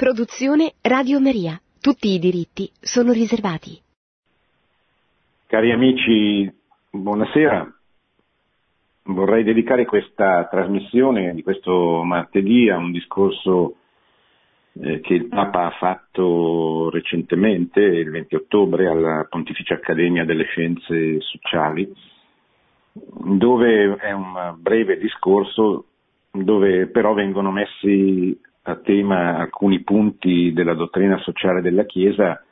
Produzione Radio Maria. Tutti i diritti sono riservati. Cari amici, buonasera. Vorrei dedicare questa trasmissione di questo martedì a un discorso eh, che il Papa ha fatto recentemente, il 20 ottobre, alla Pontificia Accademia delle Scienze Sociali, dove è un breve discorso dove però vengono messi a tema alcuni punti della dottrina sociale della Chiesa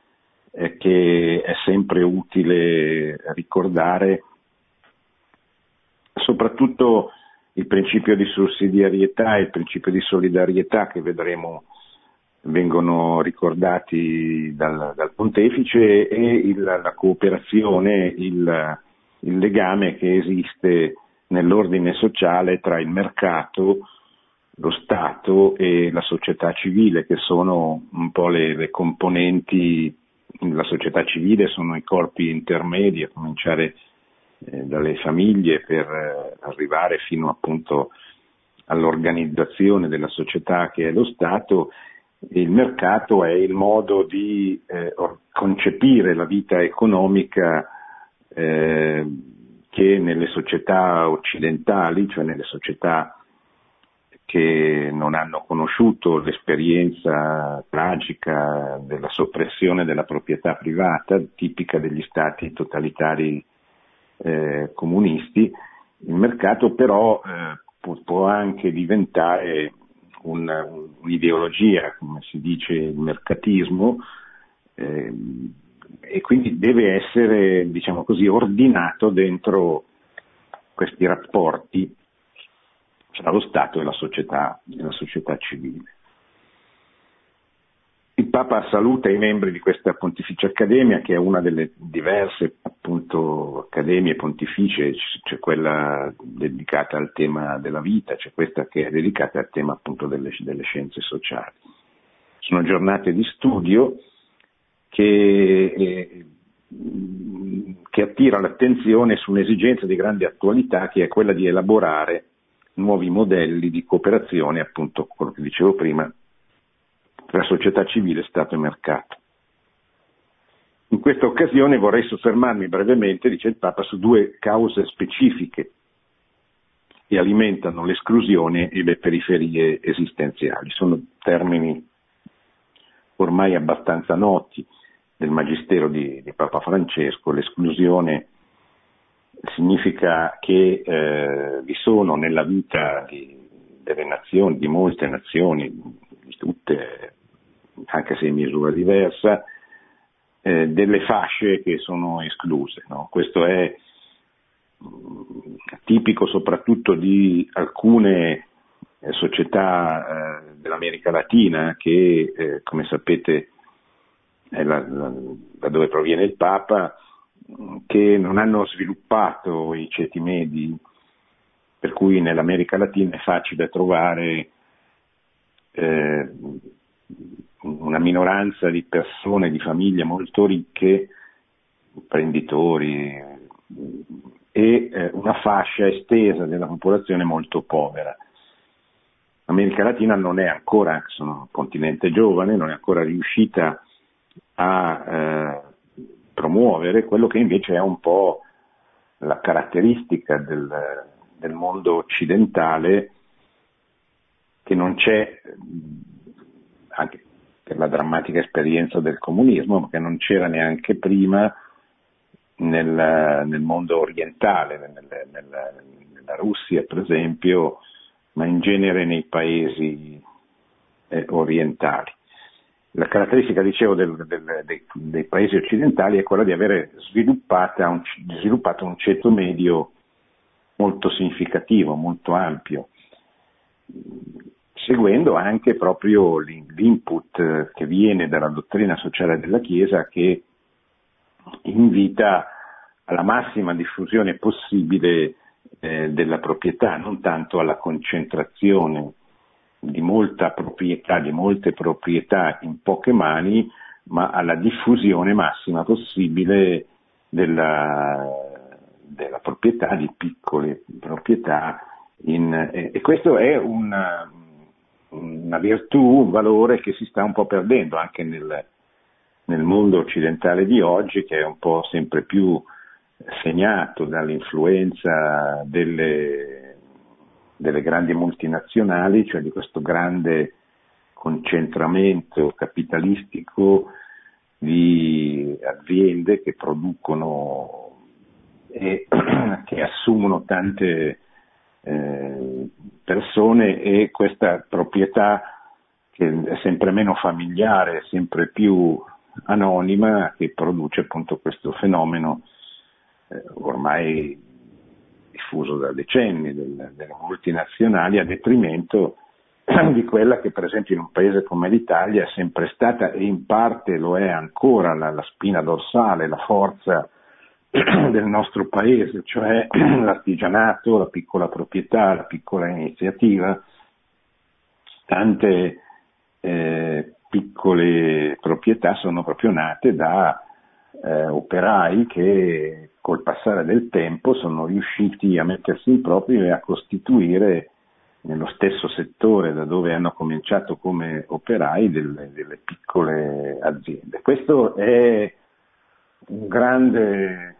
eh, che è sempre utile ricordare, soprattutto il principio di sussidiarietà e il principio di solidarietà che vedremo vengono ricordati dal, dal pontefice e il, la cooperazione, il, il legame che esiste nell'ordine sociale tra il mercato, lo Stato e la società civile, che sono un po' le, le componenti, la società civile sono i corpi intermedi, a cominciare eh, dalle famiglie per eh, arrivare fino appunto all'organizzazione della società che è lo Stato. Il mercato è il modo di eh, concepire la vita economica eh, che nelle società occidentali, cioè nelle società che non hanno conosciuto l'esperienza tragica della soppressione della proprietà privata, tipica degli stati totalitari eh, comunisti, il mercato però eh, può, può, anche diventare una, un'ideologia, come si dice il mercatismo, eh, e quindi deve essere, diciamo così, ordinato dentro questi rapporti tra lo Stato e la società, e la società civile. Il Papa saluta i membri di questa Pontificia Accademia, che è una delle diverse appunto, accademie pontificie, c'è quella dedicata al tema della vita, c'è questa che è dedicata al tema appunto delle, delle scienze sociali. Sono giornate di studio che, eh, che attira l'attenzione su un'esigenza di grande attualità che è quella di elaborare nuovi modelli di cooperazione, appunto quello che dicevo prima, tra società civile, Stato e mercato. In questa occasione vorrei soffermarmi brevemente, dice il Papa, su due cause specifiche che alimentano l'esclusione e le periferie esistenziali. Sono termini ormai abbastanza noti del Magistero di, di Papa Francesco, l'esclusione significa che eh, vi sono nella vita di, delle nazioni, di molte nazioni, di tutte, anche se in misura diversa, eh, delle fasce che sono escluse. No? Questo è mh, mm, tipico soprattutto di alcune eh, società eh, dell'America Latina che, eh, come sapete, è la, la, da dove proviene il Papa, che non hanno sviluppato i ceti medi, per cui nell'America Latina è facile trovare eh, una minoranza di persone, di famiglie molto ricche, imprenditori e eh, una fascia estesa della popolazione molto povera. L'America Latina non è ancora, sono un continente giovane, non è ancora riuscita a eh, promuovere quello che invece è un po' la caratteristica del, del mondo occidentale che non c'è, anche per la drammatica esperienza del comunismo, ma che non c'era neanche prima nel, nel mondo orientale, nel, nel, nella Russia per esempio, ma in genere nei paesi eh, orientali. La caratteristica, dicevo, del, del, dei, dei, paesi occidentali è quella di avere un, sviluppato un ceto medio molto significativo, molto ampio, seguendo anche proprio l'input che viene dalla dottrina sociale della Chiesa che invita alla massima diffusione possibile eh, della proprietà, non tanto alla concentrazione di molta proprietà, di molte proprietà in poche mani, ma alla diffusione massima possibile della, della proprietà, di piccole proprietà. In, e, e, questo è un, una virtù, un valore che si sta un po' perdendo anche nel, nel mondo occidentale di oggi, che è un po' sempre più segnato dall'influenza delle, delle grandi multinazionali, cioè di questo grande concentramento capitalistico di aziende che producono e che assumono tante eh, persone e questa proprietà che è sempre meno familiare, sempre più anonima, che produce appunto questo fenomeno eh, ormai diffuso da decenni del, delle multinazionali a detrimento di quella che per esempio in un paese come l'Italia è sempre stata e in parte lo è ancora la, la spina dorsale, la forza del nostro paese, cioè l'artigianato, la piccola proprietà, la piccola iniziativa, tante eh, piccole proprietà sono proprio nate da eh, operai che col passare del tempo sono riusciti a mettersi in proprio e a costituire nello stesso settore da dove hanno cominciato come operai delle, delle piccole aziende. Questo è un grande,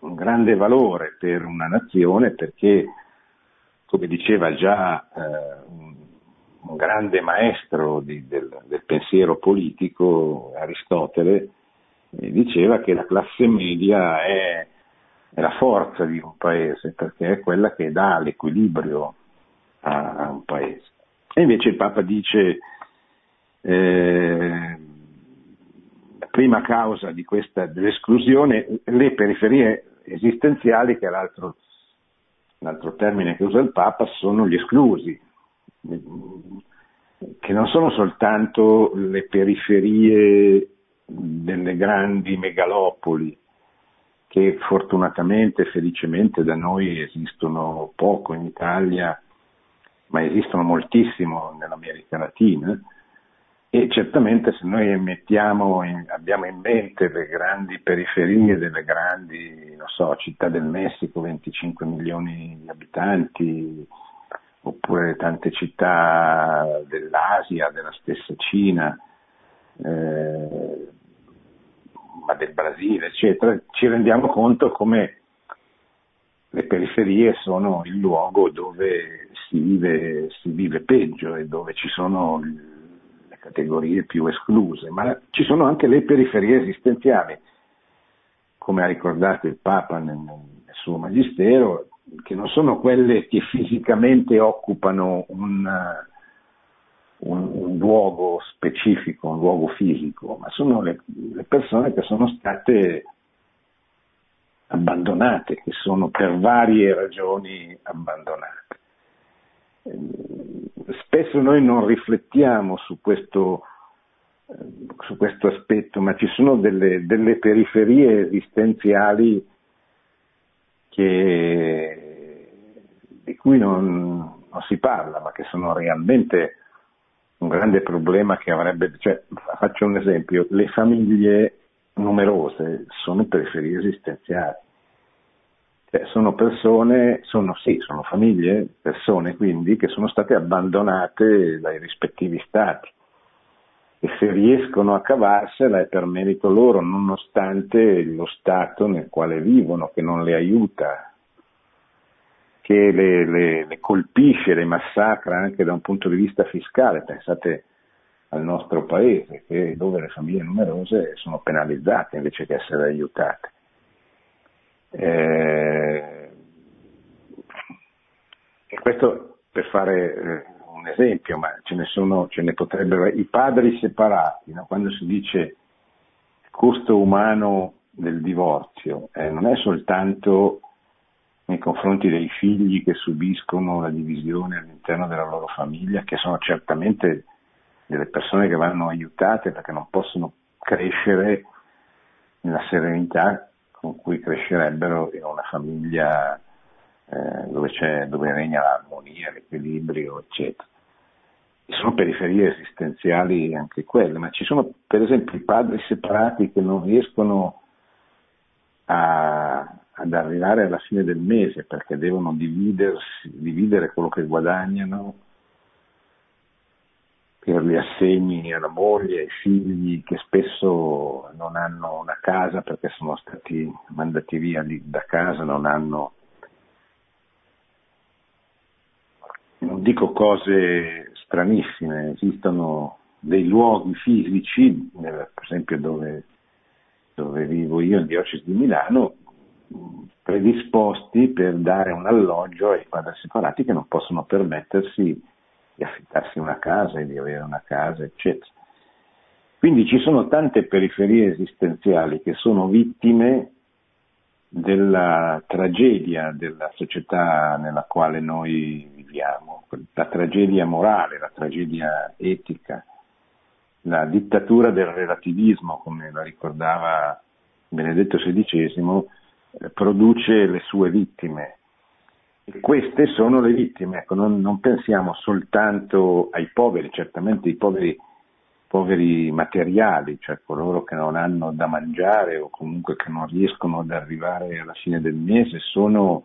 un grande, valore per una nazione perché, come diceva già eh, un, un, grande maestro di, del, del, pensiero politico, Aristotele, diceva che la classe media è, è la forza di un paese perché è quella che dà l'equilibrio a, a un paese. E invece il Papa dice eh, la prima causa di questa dell'esclusione, le periferie esistenziali, che è l'altro, l'altro termine che usa il Papa, sono gli esclusi, che non sono soltanto le periferie delle grandi megalopoli, che fortunatamente felicemente da noi esistono poco in Italia ma esistono moltissimo nell'America Latina. E certamente se noi in, abbiamo in mente le grandi periferie delle grandi, so, città del Messico, 25 milioni di abitanti, oppure tante città dell'Asia, della stessa Cina, eh, ma del Brasile, eccetera, ci rendiamo conto come le periferie sono il luogo dove si vive, si vive peggio e dove ci sono le categorie più escluse, ma ci sono anche le periferie esistenziali, come ha ricordato il Papa nel, nel suo Magistero, che non sono quelle che fisicamente occupano un, un, un, luogo specifico, un luogo fisico, ma sono le, le persone che sono state abbandonate, che sono per varie ragioni abbandonate. Spesso noi non riflettiamo su questo, su questo aspetto, ma ci sono delle, delle periferie esistenziali che, di cui non, non si parla, ma che sono realmente un grande problema che avrebbe, cioè, faccio un esempio, le famiglie numerose sono periferie esistenziali. Cioè, sono persone, sono, sì, sono famiglie, persone quindi, che sono state abbandonate dai rispettivi stati e se riescono a cavarsela è per merito loro, nonostante lo stato nel quale vivono, che non le aiuta, che le, le, le colpisce, le massacra anche da un punto di vista fiscale. Pensate al nostro paese, che, dove le famiglie numerose sono penalizzate invece che essere aiutate. Eh, e questo per fare eh, un esempio, ma ce ne sono, ce ne potrebbero, i padri separati, no? quando si dice costo umano del divorzio, eh, non è soltanto nei confronti dei figli che subiscono la divisione all'interno della loro famiglia, che sono certamente delle persone che vanno aiutate perché non possono crescere nella serenità con cui crescerebbero in una famiglia eh, dove, dove, regna l'armonia, l'equilibrio, eccetera. Ci sono periferie esistenziali anche quelle, ma ci sono per esempio i padri separati che non riescono a, ad arrivare alla fine del mese perché devono dividere quello che guadagnano per gli assegni alla moglie, ai figli che spesso non hanno una casa perché sono stati mandati via da casa, non hanno, non dico cose stranissime, esistono dei luoghi fisici, per esempio dove, dove vivo io in diocesi di Milano, predisposti per dare un alloggio ai padri separati che non possono permettersi di affittarsi una casa e di avere una casa, eccetera. Quindi ci sono tante periferie esistenziali che sono vittime della tragedia della società nella quale noi viviamo, la tragedia morale, la tragedia etica, la dittatura del relativismo, come la ricordava Benedetto XVI, produce le sue vittime. E queste sono le vittime, ecco, non, non, pensiamo soltanto ai poveri, certamente i poveri, poveri materiali, cioè coloro che non hanno da mangiare o comunque che non riescono ad arrivare alla fine del mese, sono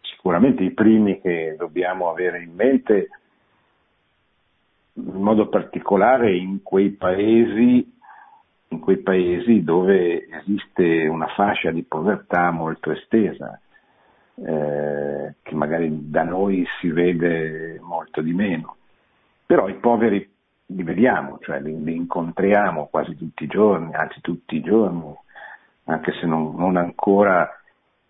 sicuramente i primi che dobbiamo avere in mente, in modo particolare in quei paesi, in quei paesi dove esiste una fascia di povertà molto estesa eh, che magari da noi si vede molto di meno. Però i poveri li vediamo, cioè li, li incontriamo quasi tutti i giorni, anzi tutti i giorni, anche se non, non ancora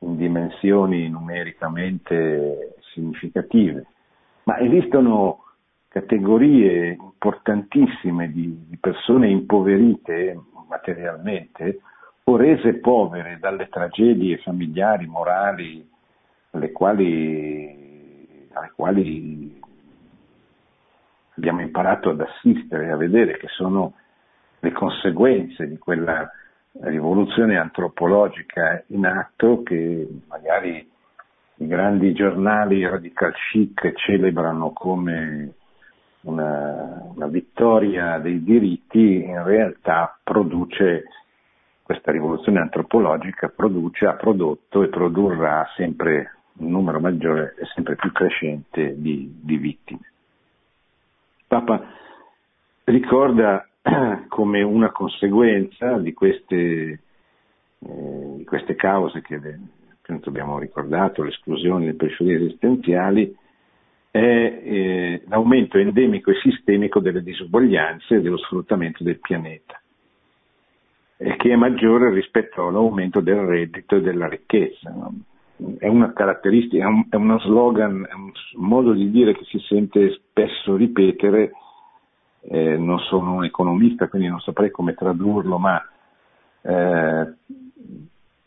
in dimensioni numericamente significative. Ma esistono categorie importantissime di, di persone impoverite materialmente o rese povere dalle tragedie familiari, morali, alle quali, alle quali abbiamo imparato ad assistere a vedere che sono le conseguenze di quella rivoluzione antropologica in atto che magari i grandi giornali radical chic celebrano come una, una vittoria dei diritti, in realtà produce questa rivoluzione antropologica produce, ha prodotto e produrrà sempre un numero maggiore e sempre più crescente di, di vittime. Papa ricorda come una conseguenza di queste, eh, queste cause che appunto abbiamo ricordato, l'esclusione delle periferie esistenziali, è eh, l'aumento endemico e sistemico delle disuguaglianze e dello sfruttamento del pianeta, e che è maggiore rispetto all'aumento del reddito e della ricchezza. No? è una caratteristica, è, un, è uno slogan, è un modo di dire che si sente spesso ripetere, eh, non sono un economista quindi non saprei come tradurlo, ma eh,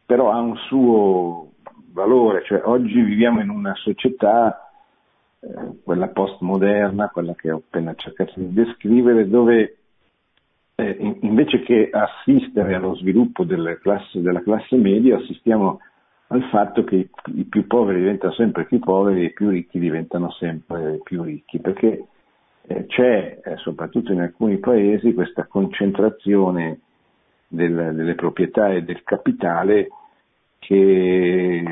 però ha un suo valore, cioè oggi viviamo in una società, quella postmoderna, quella che ho appena cercato di descrivere, dove eh, invece che assistere allo sviluppo classe, della classe media assistiamo al fatto che i più poveri diventano sempre più poveri e i più ricchi diventano sempre più ricchi, perché eh, c'è, eh, soprattutto in alcuni paesi, questa concentrazione del, delle proprietà e del capitale che,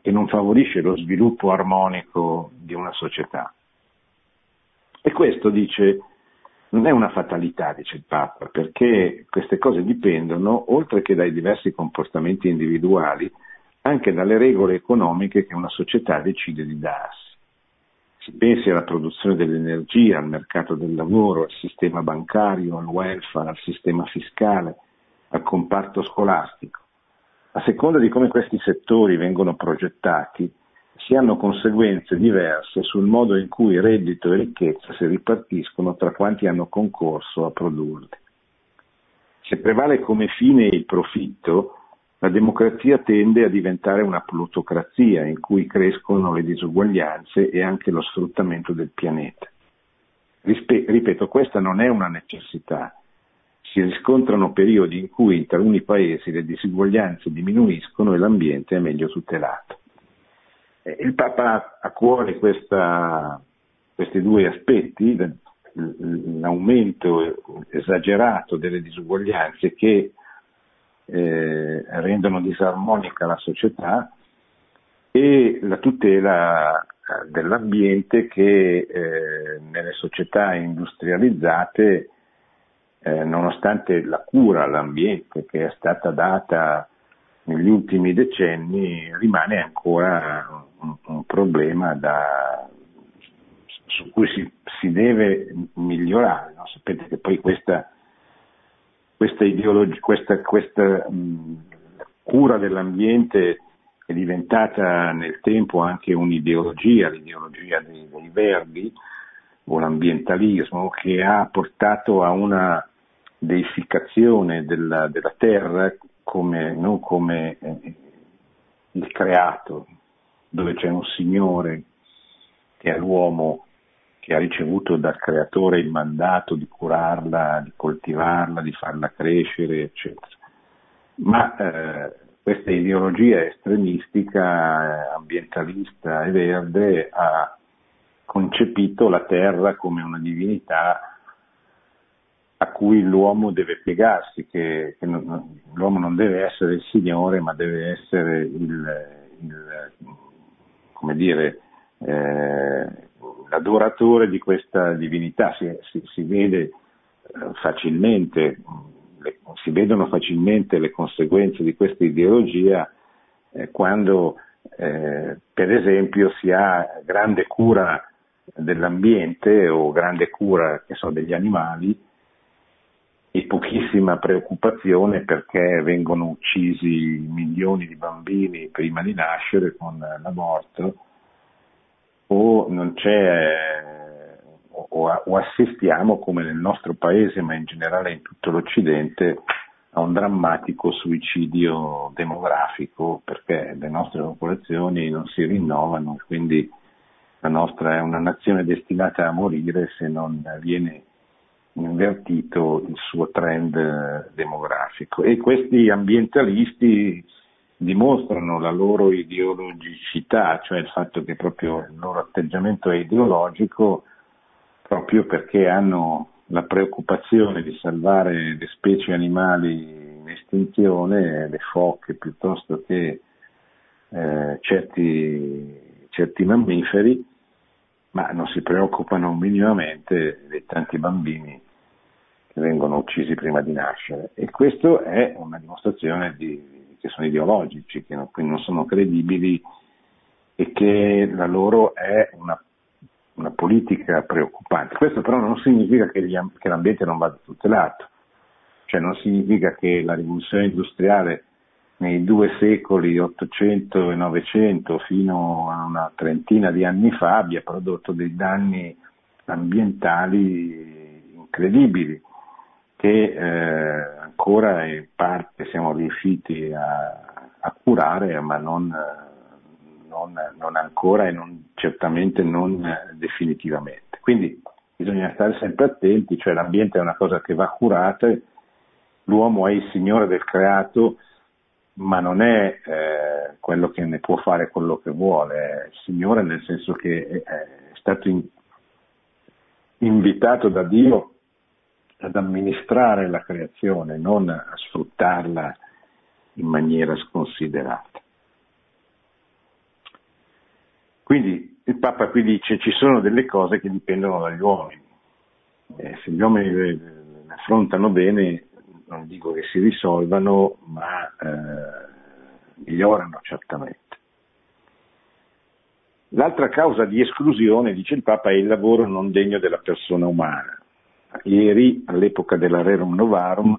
che non favorisce lo sviluppo armonico di una società. E questo dice non è una fatalità, dice il Papa, perché queste cose dipendono, oltre che dai diversi comportamenti individuali, anche dalle regole economiche che una società decide di darsi. Si pensi alla produzione dell'energia, al mercato del lavoro, al sistema bancario, al welfare, al sistema fiscale, al comparto scolastico. A seconda di come questi settori vengono progettati, si hanno conseguenze diverse sul modo in cui reddito e ricchezza si ripartiscono tra quanti hanno concorso a produrli. Se prevale come fine il profitto, la democrazia tende a diventare una plutocrazia in cui crescono le disuguaglianze e anche lo sfruttamento del pianeta. Rispe- ripeto, questa non è una necessità. Si riscontrano periodi in cui in taluni paesi le disuguaglianze diminuiscono e l'ambiente è meglio tutelato. Eh, il Papa ha a cuore questa, questi due aspetti, l'aumento esagerato delle disuguaglianze che eh, rendono disarmonica la società e la tutela dell'ambiente che eh, nelle società industrializzate, eh, nonostante la cura all'ambiente che è stata data negli ultimi decenni, rimane ancora un, un problema da, su cui si, si deve migliorare. No? Sapete che poi questa, questa, questa, questa mh, cura dell'ambiente è diventata nel tempo anche un'ideologia, l'ideologia dei, dei verdi o l'ambientalismo che ha portato a una deificazione della, della terra come, non come eh, il creato, dove c'è un Signore che è l'uomo che ha ricevuto dal creatore il mandato di curarla, di coltivarla, di farla crescere, eccetera. Ma eh, questa ideologia estremistica, ambientalista e verde ha concepito la terra come una divinità a cui l'uomo deve piegarsi, che, che non, l'uomo non deve essere il Signore, ma deve essere il, il come dire, eh, l'adoratore di questa divinità. Si, si, si vede eh, facilmente le, si vedono facilmente le conseguenze di questa ideologia eh, quando eh, per esempio si ha grande cura dell'ambiente o grande cura so, degli animali e pochissima preoccupazione perché vengono uccisi milioni di bambini prima di nascere con l'aborto o non c'è o, assistiamo, come nel nostro paese, ma in generale in tutto l'Occidente, a un drammatico suicidio demografico perché le nostre popolazioni non si rinnovano, quindi la nostra è una nazione destinata a morire se non viene invertito il suo trend demografico. E questi ambientalisti dimostrano la loro ideologicità, cioè il fatto che proprio il loro atteggiamento è ideologico, proprio perché hanno la preoccupazione di salvare le specie animali in estinzione, le foche piuttosto che eh, certi, certi mammiferi, ma non si preoccupano minimamente dei tanti bambini vengono uccisi prima di nascere. E questo è una dimostrazione di, che sono ideologici, che non, non sono credibili e che la loro è una una politica preoccupante. Questo però non significa che, gli, che l'ambiente non vada tutelato, cioè non significa che la rivoluzione industriale nei due secoli, 800 e 900, fino a una trentina di anni fa, abbia prodotto dei danni ambientali incredibili, che eh, ancora in parte siamo riusciti a, a curare, ma non, non, non ancora e non, certamente non definitivamente. Quindi bisogna stare sempre attenti, cioè l'ambiente è una cosa che va curata, l'uomo è il signore del creato, ma non è eh, quello che ne può fare quello che vuole, è il signore nel senso che è, è stato in, invitato da Dio ad amministrare la creazione, non a sfruttarla in maniera sconsiderata. Quindi il Papa qui dice ci sono delle cose che dipendono dagli uomini. Eh, se gli uomini le, affrontano bene, non dico che si risolvano, ma eh, migliorano certamente. L'altra causa di esclusione, dice il Papa, è il lavoro non degno della persona umana. Ieri, all'epoca della Rerum Novarum,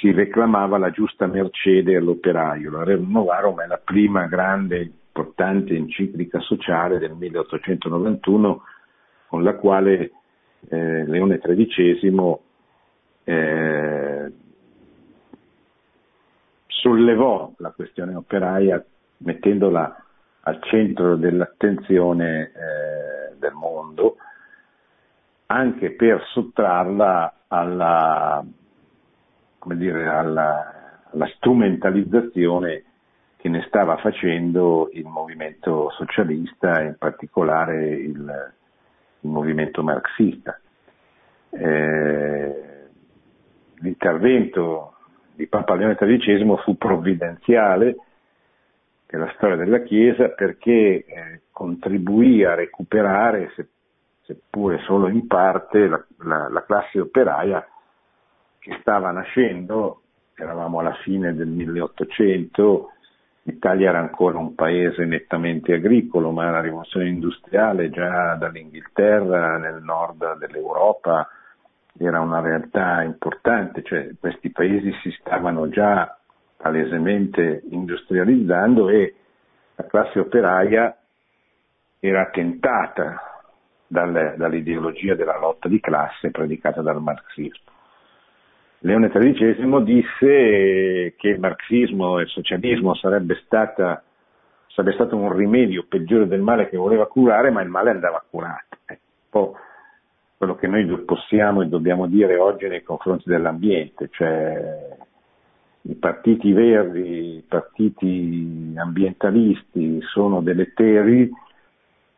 si reclamava la giusta mercede all'operaio. La Rerum Novarum è la prima grande importante enciclica sociale del 1891 con la quale eh, Leone XIII eh, sollevò la questione operaia mettendola al centro dell'attenzione eh, del mondo, anche per sottrarla alla, dire, alla, alla strumentalizzazione che ne stava facendo il movimento socialista in particolare il, il movimento marxista. Eh, l'intervento di Papa Leone XIII fu provvidenziale è la storia della Chiesa, perché eh, contribuì a recuperare, se, seppure solo in parte, la, la, la classe operaia che stava nascendo, eravamo alla fine del 1800, l'Italia era ancora un paese nettamente agricolo, ma la rivoluzione industriale già dall'Inghilterra nel nord dell'Europa era una realtà importante, cioè questi paesi si stavano già palesemente industrializzando e la classe operaia era tentata dalle, dall'ideologia della lotta di classe predicata dal marxismo. Leone XIII disse che il marxismo e il socialismo sarebbe, stata, sarebbe stato un rimedio peggiore del male che voleva curare, ma il male andava curato. È un po' quello che noi possiamo e dobbiamo dire oggi nei confronti dell'ambiente, cioè i partiti verdi, i partiti ambientalisti sono deleteri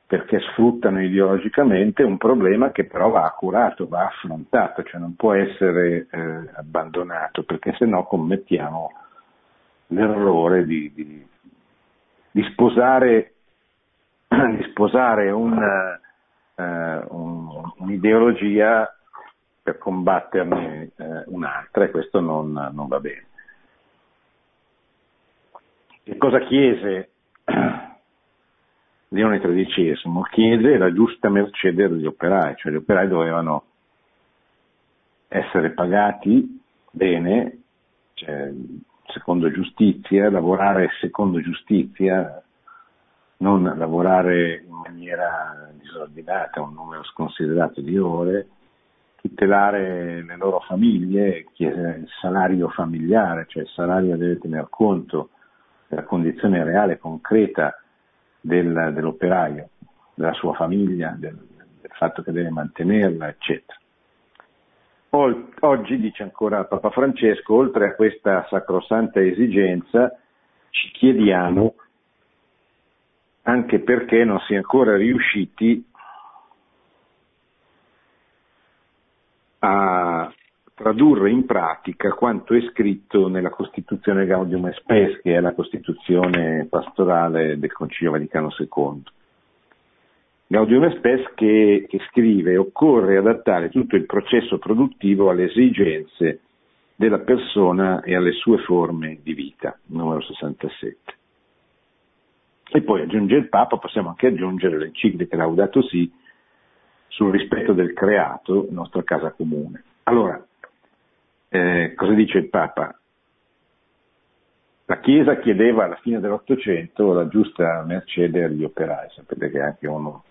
perché sfruttano ideologicamente un problema che però va curato, va affrontato, cioè non può essere eh, abbandonato, perché se no commettiamo l'errore di, di, di sposare, di sposare un, eh, un, un'ideologia per combatterne eh, un'altra e questo non, non va bene. Che cosa chiese Leone XIII chiede la giusta mercede degli operai, cioè gli operai dovevano essere pagati bene, cioè, secondo giustizia, lavorare secondo giustizia, non lavorare in maniera disordinata, un numero sconsiderato di ore, tutelare le loro famiglie, il salario familiare, cioè il salario deve tener conto della condizione reale, concreta del, dell'operaio, della sua famiglia, del, del, fatto che deve mantenerla, eccetera. Oggi, dice ancora Papa Francesco, oltre a questa sacrosanta esigenza, ci chiediamo anche perché non si è ancora riusciti a tradurre in pratica quanto è scritto nella Costituzione Gaudium et Spes, che è la Costituzione pastorale del Concilio Vaticano II. Gaudium et Spes che, che scrive occorre adattare tutto il processo produttivo alle esigenze della persona e alle sue forme di vita, numero 67. E poi aggiunge il Papa, possiamo anche aggiungere l'enciclica Laudato Si sul rispetto del creato, nostra casa comune. Allora, eh, cosa dice il Papa? La Chiesa chiedeva alla fine dell'Ottocento la giusta mercede agli operai, sapete che è anche uno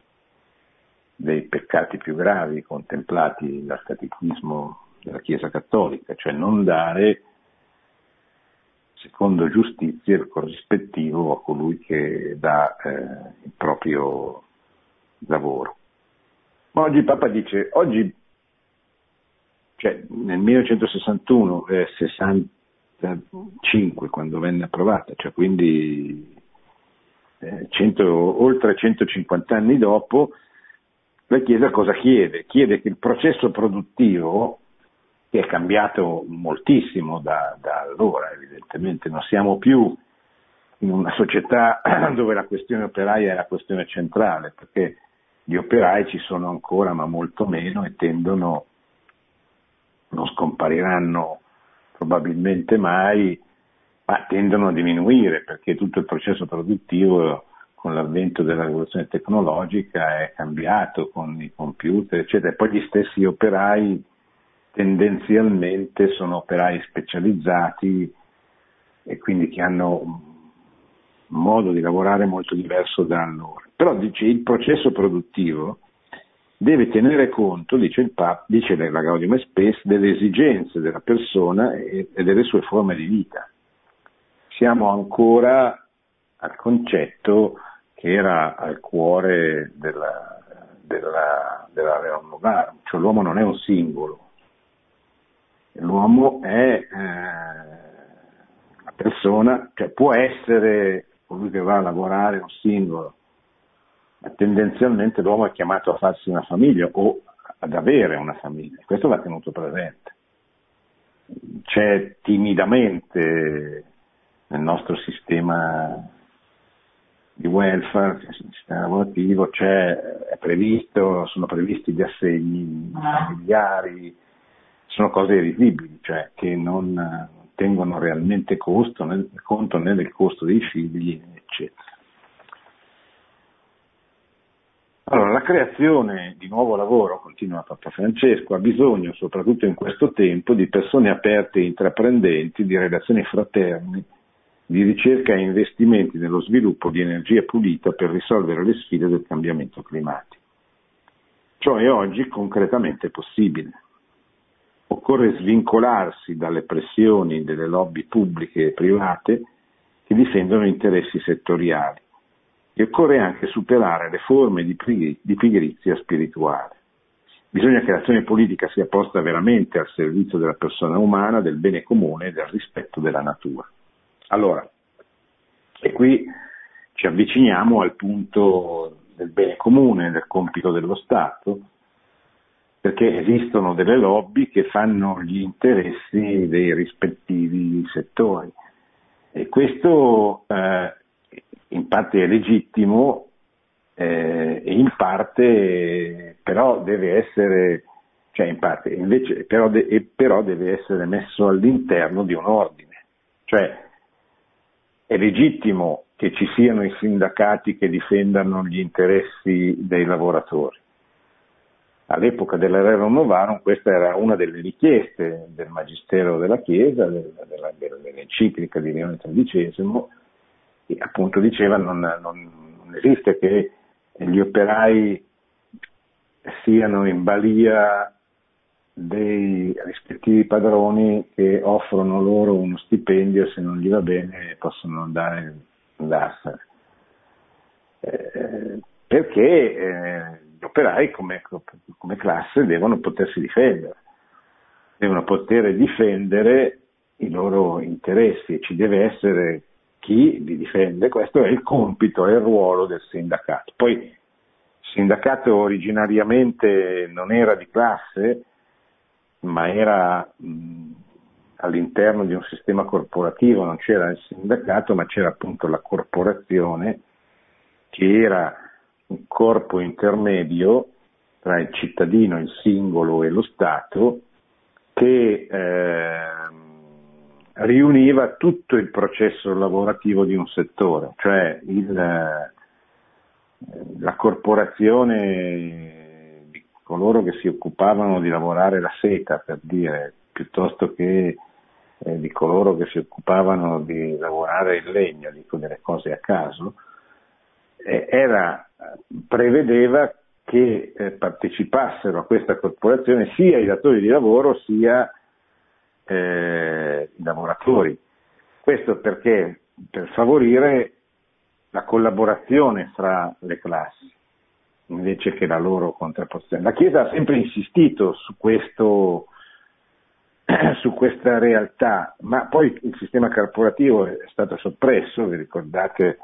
dei peccati più gravi contemplati dal catechismo della Chiesa Cattolica, cioè non dare secondo giustizia il corrispettivo a colui che dà eh, il proprio lavoro. Ma oggi il Papa dice, oggi cioè, nel 1961, eh, 65 quando venne approvata, cioè quindi eh, 100, oltre 150 anni dopo, la Chiesa cosa chiede? Chiede che il processo produttivo, che è cambiato moltissimo da, da allora, evidentemente, non siamo più in una società dove la questione operaia è la questione centrale, perché gli operai ci sono ancora, ma molto meno, e tendono non scompariranno probabilmente mai, ma tendono a diminuire perché tutto il processo produttivo con l'avvento della rivoluzione tecnologica è cambiato con i computer, eccetera. E poi gli stessi operai tendenzialmente sono operai specializzati e quindi che hanno un modo di lavorare molto diverso da allora. Però dice il processo produttivo deve tenere conto, dice, il Papa, dice la Gaudium Spes, delle esigenze della persona e, e delle sue forme di vita. Siamo ancora al concetto che era al cuore della, della, della Rerum Novarum, cioè l'uomo non è un singolo, l'uomo è eh, una persona, cioè può essere colui che va a lavorare un singolo, tendenzialmente l'uomo è chiamato a farsi una famiglia o ad avere una famiglia, questo va tenuto presente. C'è timidamente nel nostro sistema di welfare, sistema lavorativo, previsto, sono previsti gli assegni familiari, sono cose risibili, cioè che non tengono realmente costo, né, conto né del costo dei figli, eccetera. Allora, la creazione di nuovo lavoro, continua Papa Francesco, ha bisogno, soprattutto in questo tempo, di persone aperte e intraprendenti, di relazioni fraterne, di ricerca e investimenti nello sviluppo di energia pulita per risolvere le sfide del cambiamento climatico. Ciò è oggi concretamente possibile. Occorre svincolarsi dalle pressioni delle lobby pubbliche e private che difendono interessi settoriali e occorre anche superare le forme di, pigrizia spirituale. Bisogna che l'azione politica sia posta veramente al servizio della persona umana, del bene comune e del rispetto della natura. Allora, e qui ci avviciniamo al punto del bene comune, del compito dello Stato, perché esistono delle lobby che fanno gli interessi dei rispettivi settori. E questo eh, in parte è legittimo eh, e in parte però deve essere, cioè in parte invece però, de, però deve essere messo all'interno di un ordine. Cioè è legittimo che ci siano i sindacati che difendano gli interessi dei lavoratori. All'epoca dell'Erero Novarum questa era una delle richieste del Magistero della Chiesa, della, della, dell'enciclica di Leone XIII, appunto diceva non, non, non esiste che gli operai siano in balia dei rispettivi padroni che offrono loro uno stipendio se non gli va bene possono andare andarsene. Eh, perché eh, gli operai come, come, classe devono potersi difendere, devono poter difendere i loro interessi ci deve essere chi li difende, questo è il compito, è il ruolo del sindacato. Poi il sindacato originariamente non era di classe, ma era mh, all'interno di un sistema corporativo, non c'era il sindacato, ma c'era appunto la corporazione che era un corpo intermedio tra il cittadino, il singolo e lo Stato che eh, riuniva tutto il processo lavorativo di un settore, cioè il, la corporazione coloro che si occupavano di lavorare la seta, per dire, piuttosto che eh, di coloro che si occupavano di lavorare il legno, dico delle cose a caso, eh, era, prevedeva che eh, partecipassero a questa corporazione sia i datori di lavoro sia eh, i lavoratori. Questo perché? Per favorire la collaborazione fra le classi invece che la loro contrapposizione. La Chiesa ha sempre insistito su, questo, su questa realtà, ma poi il sistema corporativo è stato soppresso, vi ricordate,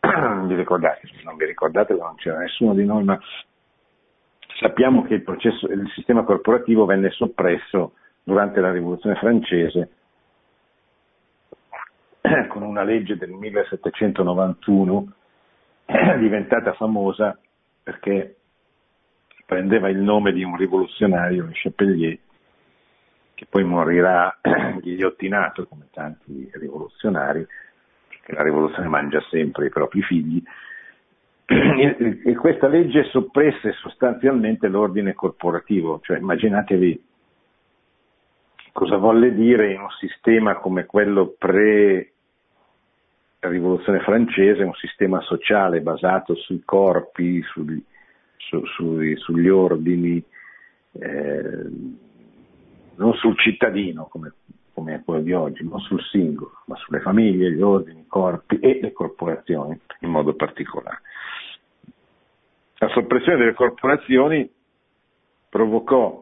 vi ricordate, non vi ricordate che non c'era nessuno di noi, ma sappiamo che il, processo, il sistema corporativo venne soppresso durante la rivoluzione francese con una legge del 1791 diventata famosa perché prendeva il nome di un rivoluzionario, le Chapelier, che poi morirà ghigliottinato come tanti rivoluzionari, perché la rivoluzione mangia sempre i propri figli. E questa legge soppresse sostanzialmente l'ordine corporativo, cioè immaginatevi cosa volle dire in un sistema come quello pre rivoluzione francese, un sistema sociale basato sui corpi, sugli, su, sui, sugli ordini, eh, non sul cittadino come, come quello di oggi, non sul singolo, ma sulle famiglie, gli ordini, i corpi e le corporazioni in modo particolare. La soppressione delle corporazioni provocò,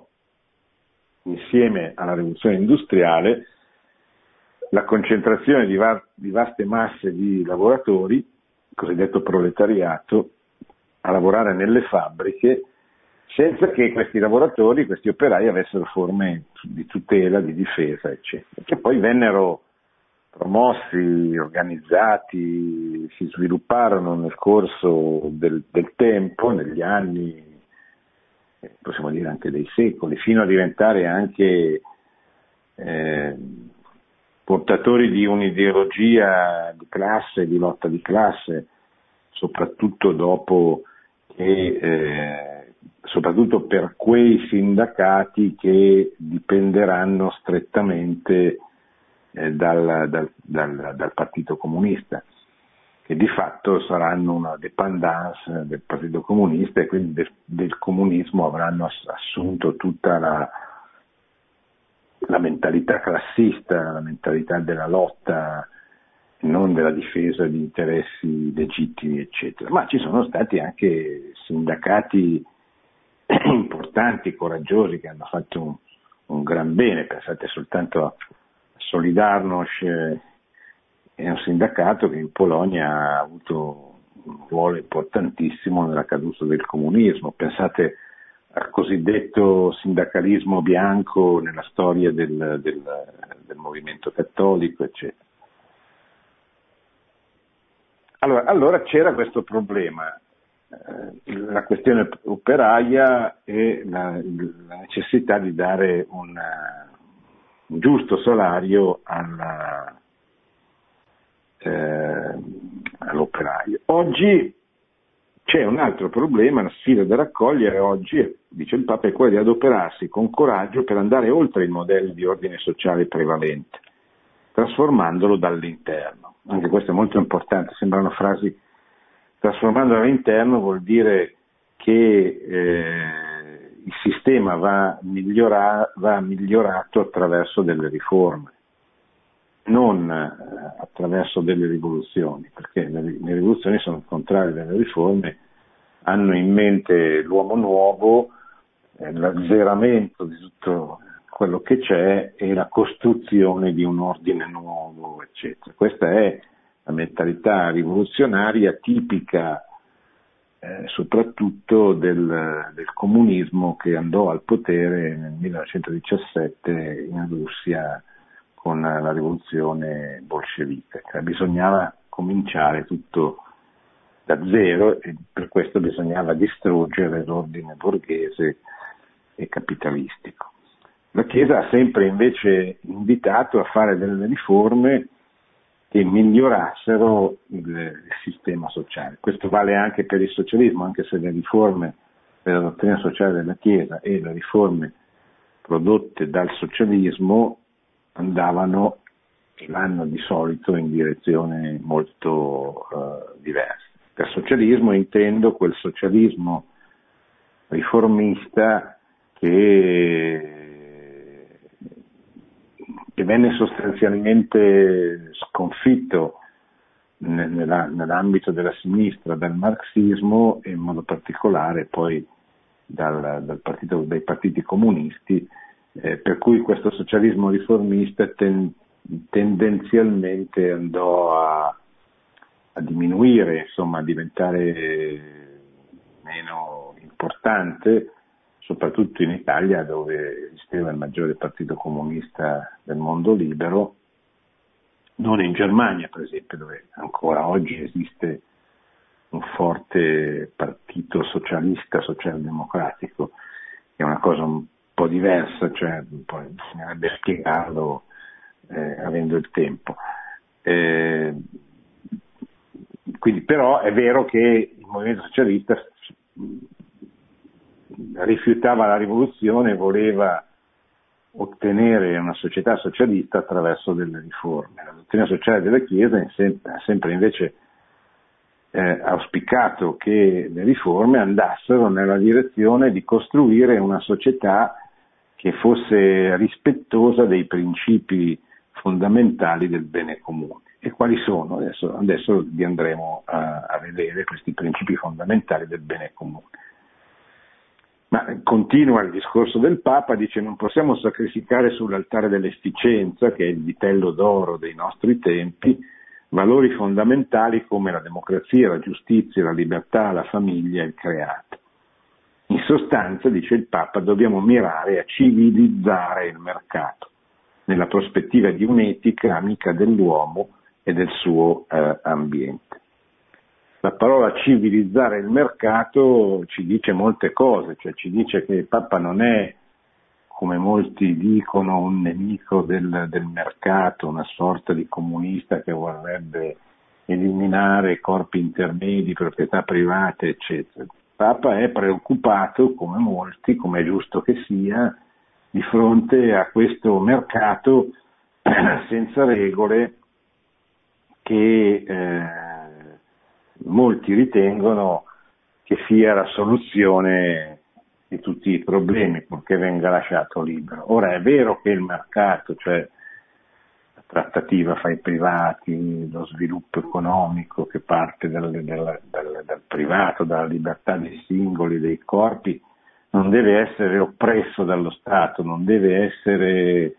insieme alla rivoluzione industriale, la concentrazione di, va- di vaste masse di lavoratori, cosiddetto proletariato, a lavorare nelle fabbriche senza che questi lavoratori, questi operai avessero forme di tutela, di difesa, eccetera, che poi vennero promossi, organizzati, si svilupparono nel corso del, del tempo, negli anni, possiamo dire anche dei secoli, fino a diventare anche eh, portatori di un'ideologia di classe, di lotta di classe, soprattutto dopo che, eh, soprattutto per quei sindacati che dipenderanno strettamente eh, dal, dal, dal, dal, Partito Comunista, che di fatto saranno una dependance del Partito Comunista e quindi del, del comunismo avranno assunto tutta la, la mentalità classista, la mentalità della lotta, non della difesa di interessi legittimi, eccetera. Ma ci sono stati anche sindacati importanti, coraggiosi, che hanno fatto un, un gran bene, pensate soltanto a Solidarność, eh, è un sindacato che in Polonia ha avuto un ruolo importantissimo nella caduta del comunismo, pensate al cosiddetto sindacalismo bianco nella storia del, del, del movimento cattolico, eccetera. Allora, allora c'era questo problema, eh, la questione operaia e la, la necessità di dare una, un giusto salario alla, eh, all'operaio. Oggi c'è un altro problema, la sfida da raccogliere oggi, dice il Papa, è quella di adoperarsi con coraggio per andare oltre il modello di ordine sociale prevalente, trasformandolo dall'interno anche questo è molto importante, sembrano frasi, trasformando all'interno vuol dire che eh, il sistema va, migliora, va, migliorato attraverso delle riforme, non eh, attraverso delle rivoluzioni, perché le, rivoluzioni sono il contrario delle riforme, hanno in mente l'uomo nuovo, eh, l'azzeramento di tutto quello che c'è e la costruzione di un ordine nuovo, eccetera. Questa è la mentalità rivoluzionaria tipica eh, soprattutto del, del, comunismo che andò al potere nel 1917 in Russia con la rivoluzione bolscevica. Cioè, bisognava cominciare tutto da zero e per questo bisognava distruggere l'ordine borghese e capitalistico. La Chiesa ha sempre invece invitato a fare delle riforme che migliorassero il, sistema sociale. Questo vale anche per il socialismo, anche se le riforme per la dottrina sociale della Chiesa e le riforme prodotte dal socialismo andavano e vanno di solito in direzione molto uh, diversa. Per socialismo intendo quel socialismo riformista che che venne sostanzialmente sconfitto nella, nell'ambito della sinistra dal marxismo e in modo particolare poi dal, dal partito, dai partiti comunisti, eh, per cui questo socialismo riformista ten, tendenzialmente andò a, a diminuire, insomma, a diventare meno importante soprattutto in Italia dove esisteva il maggiore partito comunista del mondo libero, non in Germania per esempio dove ancora oggi esiste un forte partito socialista, socialdemocratico, che è una cosa po' diversa, cioè poi bisognerebbe spiegarlo eh, avendo il tempo. Eh, quindi però è vero che il movimento socialista rifiutava la rivoluzione e voleva ottenere una società socialista attraverso delle riforme. La dottrina sociale della Chiesa ha sempre invece eh, auspicato che le riforme andassero nella direzione di costruire una società che fosse rispettosa dei principi fondamentali del bene comune. E quali sono? Adesso, adesso li andremo a, a vedere questi principi fondamentali del bene comune. Ma continua il discorso del Papa, dice non possiamo sacrificare sull'altare dell'efficienza, che è il vitello d'oro dei nostri tempi, valori fondamentali come la democrazia, la giustizia, la libertà, la famiglia il creato. In sostanza, dice il Papa, dobbiamo mirare a civilizzare il mercato, nella prospettiva di un'etica amica dell'uomo e del suo eh, ambiente. La parola civilizzare il mercato ci dice molte cose, cioè ci dice che il Papa non è, come molti dicono, un nemico del, del mercato, una sorta di comunista che vorrebbe eliminare corpi intermedi, proprietà private, eccetera. Papa è preoccupato, come molti, come è giusto che sia, di fronte a questo mercato senza regole che eh, molti ritengono che sia la soluzione di tutti i problemi, purché venga lasciato libero. Ora è vero che il mercato, cioè trattativa fra i privati, lo sviluppo economico che parte dal, dal, dal, dal privato, dalla libertà dei singoli, dei corpi, non deve essere oppresso dallo Stato, non deve essere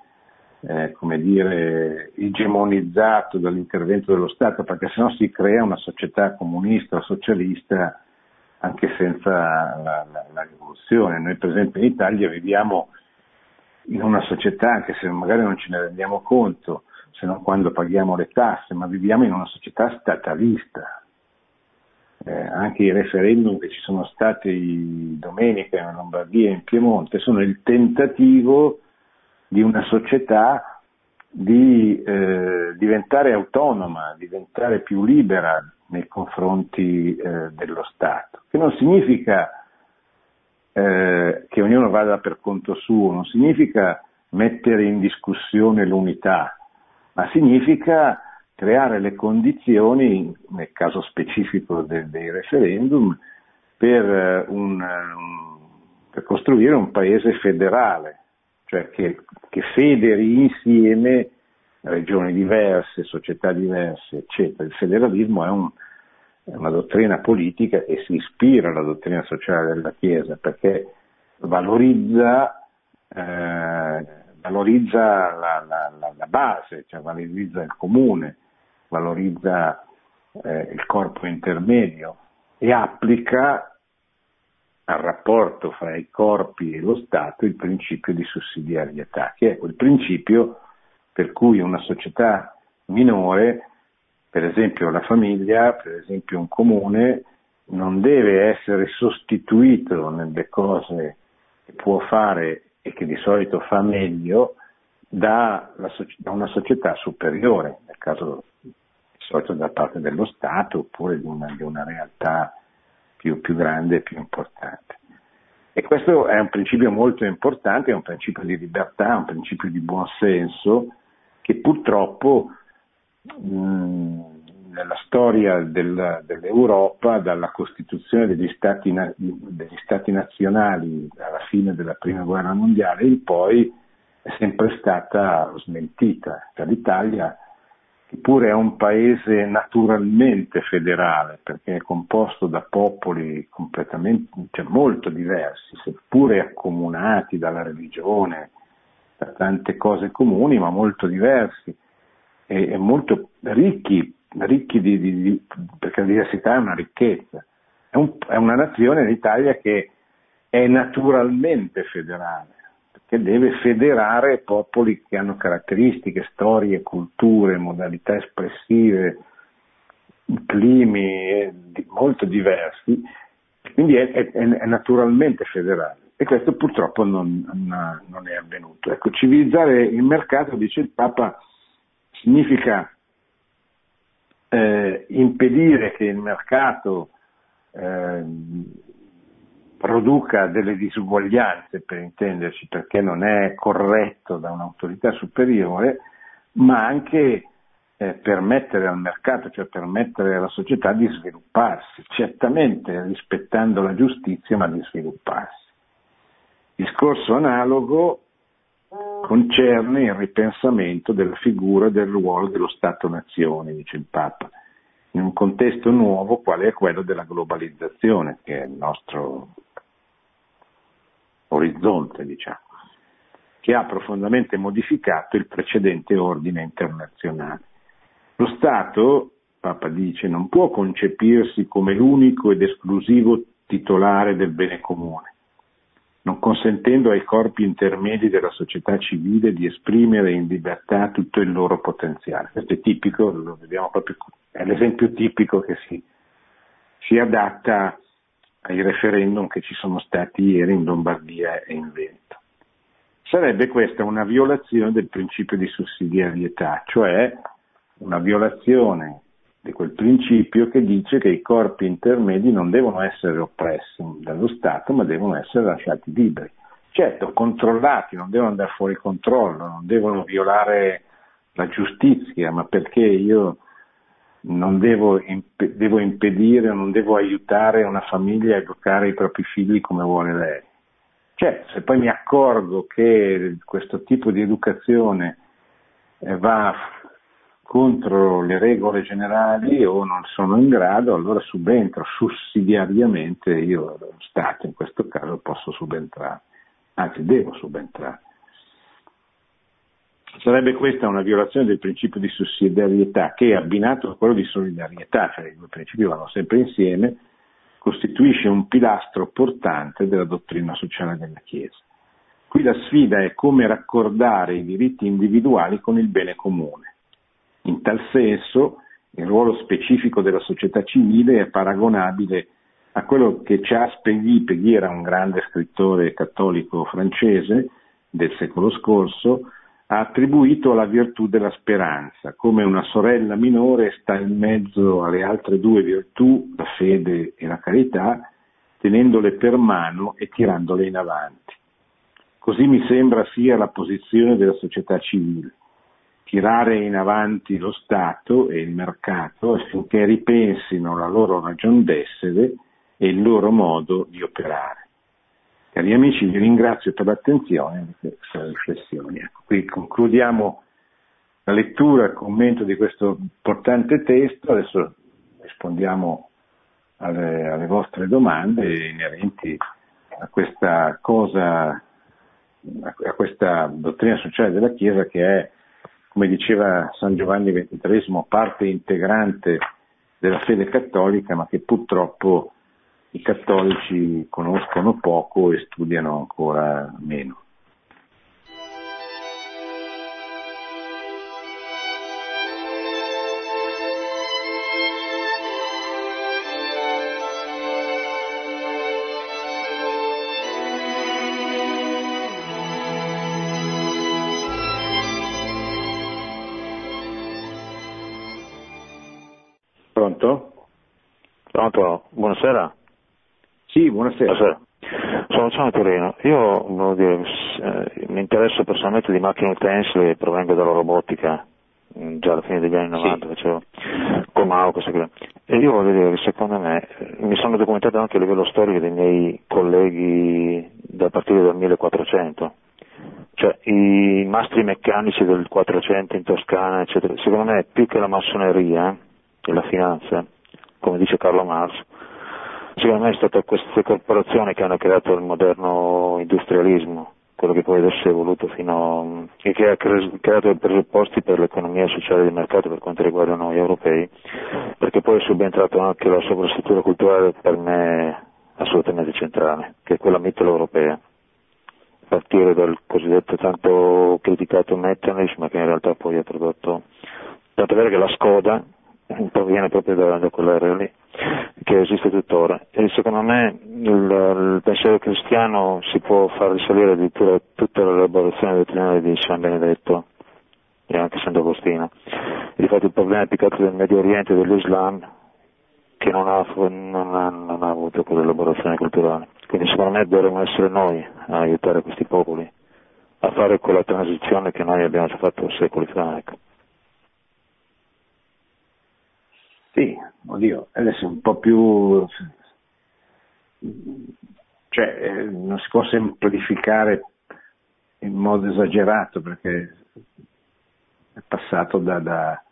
eh, come dire, egemonizzato dall'intervento dello Stato, perché sennò si crea una società comunista socialista anche senza la, la, la rivoluzione. Noi per esempio in Italia viviamo in una società, anche se magari non ce ne rendiamo conto, se non quando paghiamo le tasse, ma viviamo in una società statalista. Eh, anche i referendum che ci sono stati domenica in Lombardia e in Piemonte sono il tentativo di una società di eh, diventare autonoma, diventare più libera nei confronti eh, dello Stato, che non significa eh, che ognuno vada per conto suo, non significa mettere in discussione l'unità, ma significa creare le condizioni, nel caso specifico de- dei referendum, per, eh, un, un, per costruire un paese federale, cioè che, che federi insieme regioni diverse, società diverse, eccetera. Il federalismo è, un, è, una dottrina politica che si ispira alla dottrina sociale della Chiesa perché valorizza, eh, valorizza la, la, la, base, cioè valorizza il comune, valorizza eh, il corpo intermedio e applica al rapporto fra i corpi e lo Stato il principio di sussidiarietà, che è quel principio per cui una società minore, per esempio la famiglia, per esempio un comune, non deve essere sostituito nelle cose che può fare e che di solito fa meglio da, una società superiore, nel caso di solito da parte dello Stato oppure di una, di una realtà più, più grande e più importante. E questo è un principio molto importante, è un principio di libertà, un principio di buonsenso che purtroppo mh, nella storia del, dell'Europa, dalla Costituzione degli stati, degli stati nazionali alla fine della Prima Guerra Mondiale in poi è sempre stata smentita. Cioè, L'Italia che pure è un paese naturalmente federale, perché è composto da popoli completamente, cioè molto diversi, seppure accomunati dalla religione, da tante cose comuni, ma molto diversi e, e molto ricchi, ricchi di, di, di, perché la diversità è una ricchezza. È, un, è una nazione, l'Italia, che è naturalmente federale che deve federare popoli che hanno caratteristiche, storie, culture, modalità espressive, climi eh, molto diversi, quindi è, è, è, naturalmente federale. E questo purtroppo non, non è avvenuto. Ecco, civilizzare il mercato, dice il Papa, significa eh, impedire che il mercato eh, produca delle disuguaglianze, per intenderci, perché non è corretto da un'autorità superiore, ma anche eh, permettere al mercato, cioè permettere alla società di svilupparsi, certamente rispettando la giustizia, ma di svilupparsi. Discorso analogo concerne il ripensamento della figura e del ruolo dello Stato-nazione, dice il Papa, in un contesto nuovo quale è quello della globalizzazione, che è il nostro orizzonte, diciamo, che ha profondamente modificato il precedente ordine internazionale. Lo Stato, Papa dice, non può concepirsi come l'unico ed esclusivo titolare del bene comune, non consentendo ai corpi intermedi della società civile di esprimere in libertà tutto il loro potenziale. Questo è tipico, lo vediamo proprio, è l'esempio tipico che si, si adatta ai referendum che ci sono stati ieri in Lombardia e in Veneto. Sarebbe questa una violazione del principio di sussidiarietà, cioè una violazione di quel principio che dice che i corpi intermedi non devono essere oppressi dallo Stato, ma devono essere lasciati liberi. Certo, controllati, non devono andare fuori controllo, non devono violare la giustizia, ma perché io non devo, imp- devo impedire, non devo aiutare una famiglia a educare i propri figli come vuole lei. Cioè, se poi mi accorgo che questo tipo di educazione eh, va contro le regole generali o non sono in grado, allora subentro sussidiariamente, io, Stato in questo caso, posso subentrare, anzi devo subentrare. Sarebbe questa una violazione del principio di sussidiarietà che, abbinato a quello di solidarietà, cioè i due principi vanno sempre insieme, costituisce un pilastro portante della dottrina sociale della Chiesa. Qui la sfida è come raccordare i diritti individuali con il bene comune in tal senso il ruolo specifico della società civile è paragonabile a quello che Charles Peguy, Peguy era un grande scrittore cattolico francese del secolo scorso, ha attribuito alla virtù della speranza, come una sorella minore sta in mezzo alle altre due virtù, la fede e la carità, tenendole per mano e tirandole in avanti. Così mi sembra sia la posizione della società civile tirare in avanti lo Stato e il mercato affinché ripensino la loro ragion d'essere e il loro modo di operare. Cari amici, vi ringrazio per l'attenzione e per queste riflessioni. Ecco, qui concludiamo la lettura e il commento di questo importante testo, adesso rispondiamo alle, alle vostre domande inerenti a questa cosa, a questa dottrina sociale della Chiesa che è come diceva San Giovanni XXIII, parte integrante della fede cattolica, ma che purtroppo i cattolici conoscono poco e studiano ancora meno. Buonasera. Sì, buonasera. buonasera. Sono Luciano Torino. Io dire, eh, mi interesso personalmente di macchine utensili e provengo dalla robotica, mm, già alla fine degli anni 90 sì. facevo Comao, questo qui. E io voglio dire che secondo me, eh, mi sono documentato anche a livello storico dei miei colleghi da partire dal 1400, cioè i mastri meccanici del 400 in Toscana, eccetera, secondo me più che la massoneria e la finanza, come dice Carlo Marx, secondo me è stata queste corporazioni che hanno creato il moderno industrialismo, quello che poi adesso è evoluto fino a, e che ha creato i presupposti per l'economia sociale di mercato per quanto riguarda noi europei, perché poi è subentrato anche la sovrastruttura culturale per me assolutamente centrale, che è quella mitteleuropea. A partire dal cosiddetto tanto criticato Metternich, ma che in realtà poi ha prodotto, tanto vero che la Skoda, proviene proprio da, da quell'area lì, che esiste tuttora. E secondo me il, il, pensiero cristiano si può far risalire addirittura tutta l'elaborazione dottrinale di San Benedetto e anche Sant'Agostino. Infatti il problema più del Medio Oriente e dell'Islam che non ha, non ha, non ha avuto quell'elaborazione culturale. Quindi secondo me dovremmo essere noi a aiutare questi popoli a fare quella transizione che noi abbiamo già fatto secoli fa. Ecco. Sì, oddio, adesso è un po' più... cioè eh, non si può semplificare in modo esagerato perché è passato da, da,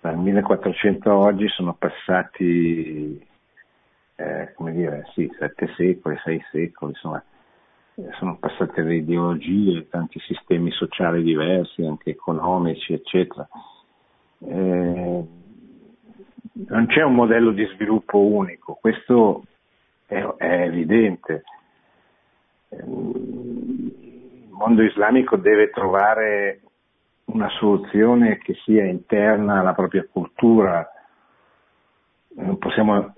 dal 1400 a oggi sono passati eh, come dire, sì, sette secoli, sei secoli, insomma, eh, sono passate le ideologie, tanti sistemi sociali diversi, anche economici, eccetera. Eh, non c'è un modello di sviluppo unico, questo è, è evidente. il mondo islamico deve trovare una soluzione che sia interna alla propria cultura, non possiamo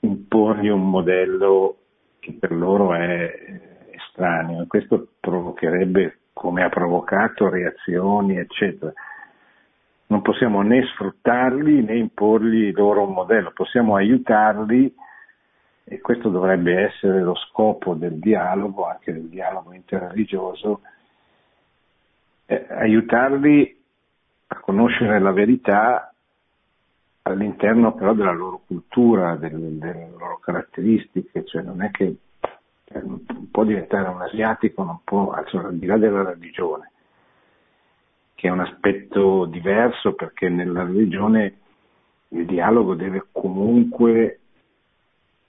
imporgli un modello che per loro è estraneo questo provocherebbe, come ha provocato, reazioni, eccetera. Non possiamo né sfruttarli né imporgli loro un modello, possiamo aiutarli e questo dovrebbe essere lo scopo del dialogo, anche del dialogo interreligioso, eh, aiutarli a conoscere la verità all'interno però della loro cultura, delle, delle loro caratteristiche, cioè non è che eh, può diventare un asiatico, non può, cioè, al di là della religione, che è un aspetto diverso perché nella religione il dialogo deve comunque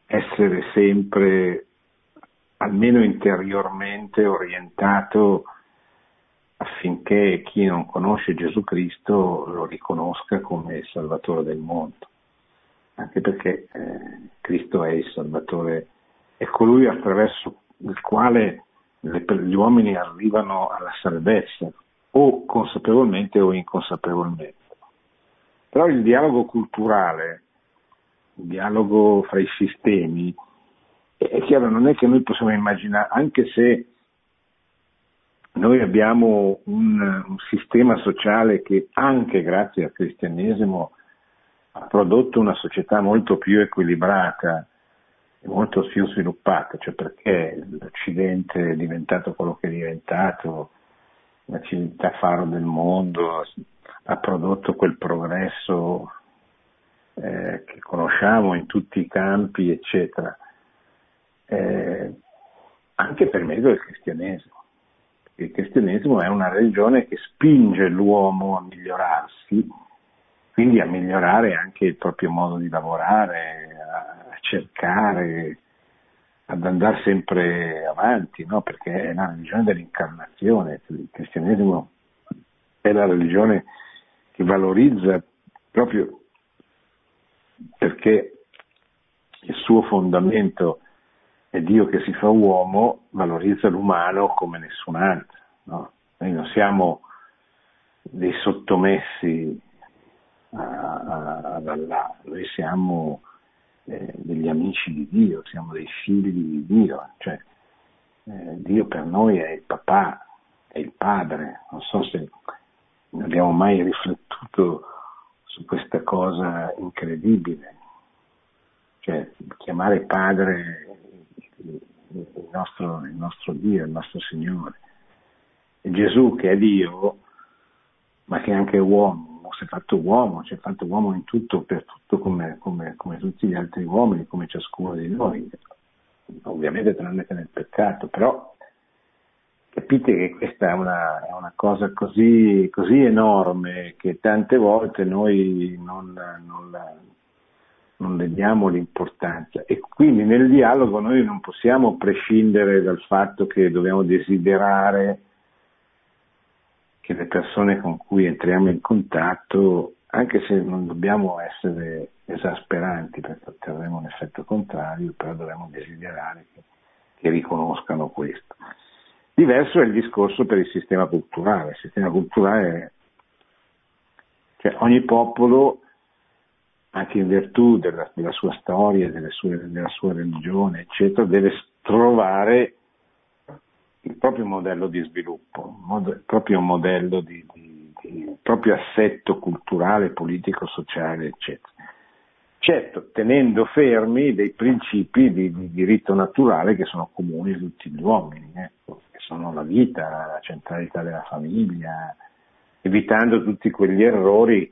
essere sempre, almeno interiormente, orientato affinché chi non conosce Gesù Cristo lo riconosca come il Salvatore del mondo, anche perché eh, Cristo è il Salvatore, è colui attraverso il quale le, gli uomini arrivano alla salvezza, o consapevolmente o inconsapevolmente. Però il dialogo culturale, il dialogo fra i sistemi, è chiaro, non è che noi possiamo immaginare, anche se noi abbiamo un, un, sistema sociale che anche grazie al cristianesimo ha prodotto una società molto più equilibrata e molto più sviluppata, cioè perché l'Occidente è diventato quello che è diventato, la civiltà faro del mondo, ha prodotto quel progresso eh, che conosciamo in tutti i campi, eccetera, eh, anche per mezzo del cristianesimo. Il cristianesimo è una religione che spinge l'uomo a migliorarsi, quindi a migliorare anche il proprio modo di lavorare, a cercare, ad andare sempre avanti, no? perché è una religione dell'incarnazione, il cristianesimo è la religione che valorizza proprio perché il suo fondamento è Dio che si fa uomo, valorizza l'umano come nessun altro. No? Noi non siamo dei sottomessi ad Allah, noi siamo eh, degli amici di Dio, siamo dei figli di Dio, cioè eh, Dio per noi è il papà, è il padre, non so se abbiamo mai riflettuto su questa cosa incredibile, cioè chiamare padre il nostro, il nostro Dio, il nostro Signore. E Gesù che è Dio, ma che è anche uomo, si è fatto uomo, si è fatto uomo in tutto, per tutto come, come, come tutti gli altri uomini, come ciascuno di noi, ovviamente tranne che nel peccato, però capite che questa è una, è una cosa così, così, enorme che tante volte noi non, non, la, non le diamo l'importanza. E quindi nel dialogo noi non possiamo prescindere dal fatto che dobbiamo desiderare che le persone con cui entriamo in contatto, anche se non dobbiamo essere esasperanti perché otterremo un effetto contrario, però dobbiamo desiderare che, che riconoscano questo. Diverso è il discorso per il sistema culturale. Il sistema culturale cioè ogni popolo anche in virtù della, della sua storia, sue, della sua religione, eccetera, deve trovare il proprio modello di sviluppo, il proprio modello di, di, di il proprio assetto culturale, politico, sociale, eccetera. Certo, tenendo fermi dei principi di, di diritto naturale che sono comuni a tutti gli uomini, ecco, che sono la vita, la centralità della famiglia, evitando tutti quegli errori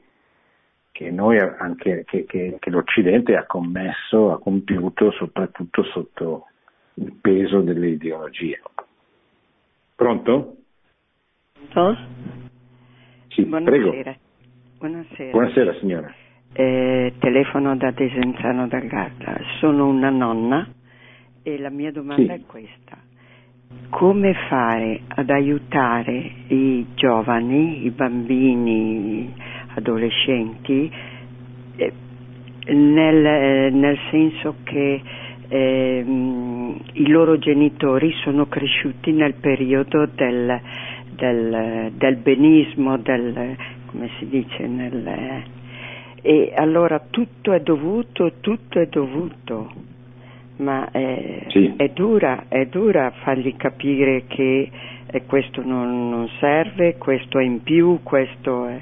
che, noi, anche, che, che, che l'Occidente ha commesso, ha compiuto soprattutto sotto il peso delle ideologie. Pronto? Pronto? Sì, Buonasera. prego. Buonasera. Buonasera signora. Eh, telefono da Desenzano del Garda. Sono una nonna e la mia domanda Sì. è questa. Come fare ad aiutare i giovani, i bambini, adolescenti, eh, nel, eh, nel senso che ehm, i loro genitori sono cresciuti nel periodo del, del, del benismo, del, come si dice, nel, e allora tutto è dovuto, tutto è dovuto, ma è, Sì. è dura, è dura fargli capire che eh, questo non, non serve, questo è in più, questo è...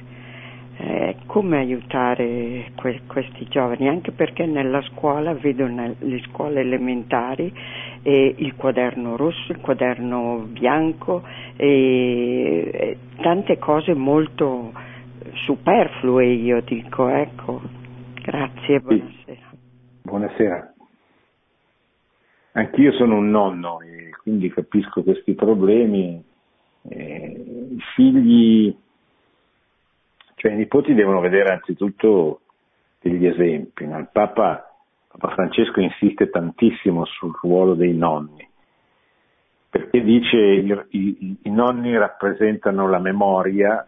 eh, come aiutare que- questi giovani? Anche perché nella scuola, vedo nelle scuole elementari, eh, il quaderno rosso, il quaderno bianco, e, e tante cose molto superflue, io dico, ecco. Grazie, buonasera. Buonasera. Anch'io sono un nonno e quindi capisco questi problemi. Eh, I figli, cioè i nipoti devono vedere anzitutto degli esempi. no? Il Papa, Papa Francesco insiste tantissimo sul ruolo dei nonni, perché dice i, i- i nonni rappresentano la memoria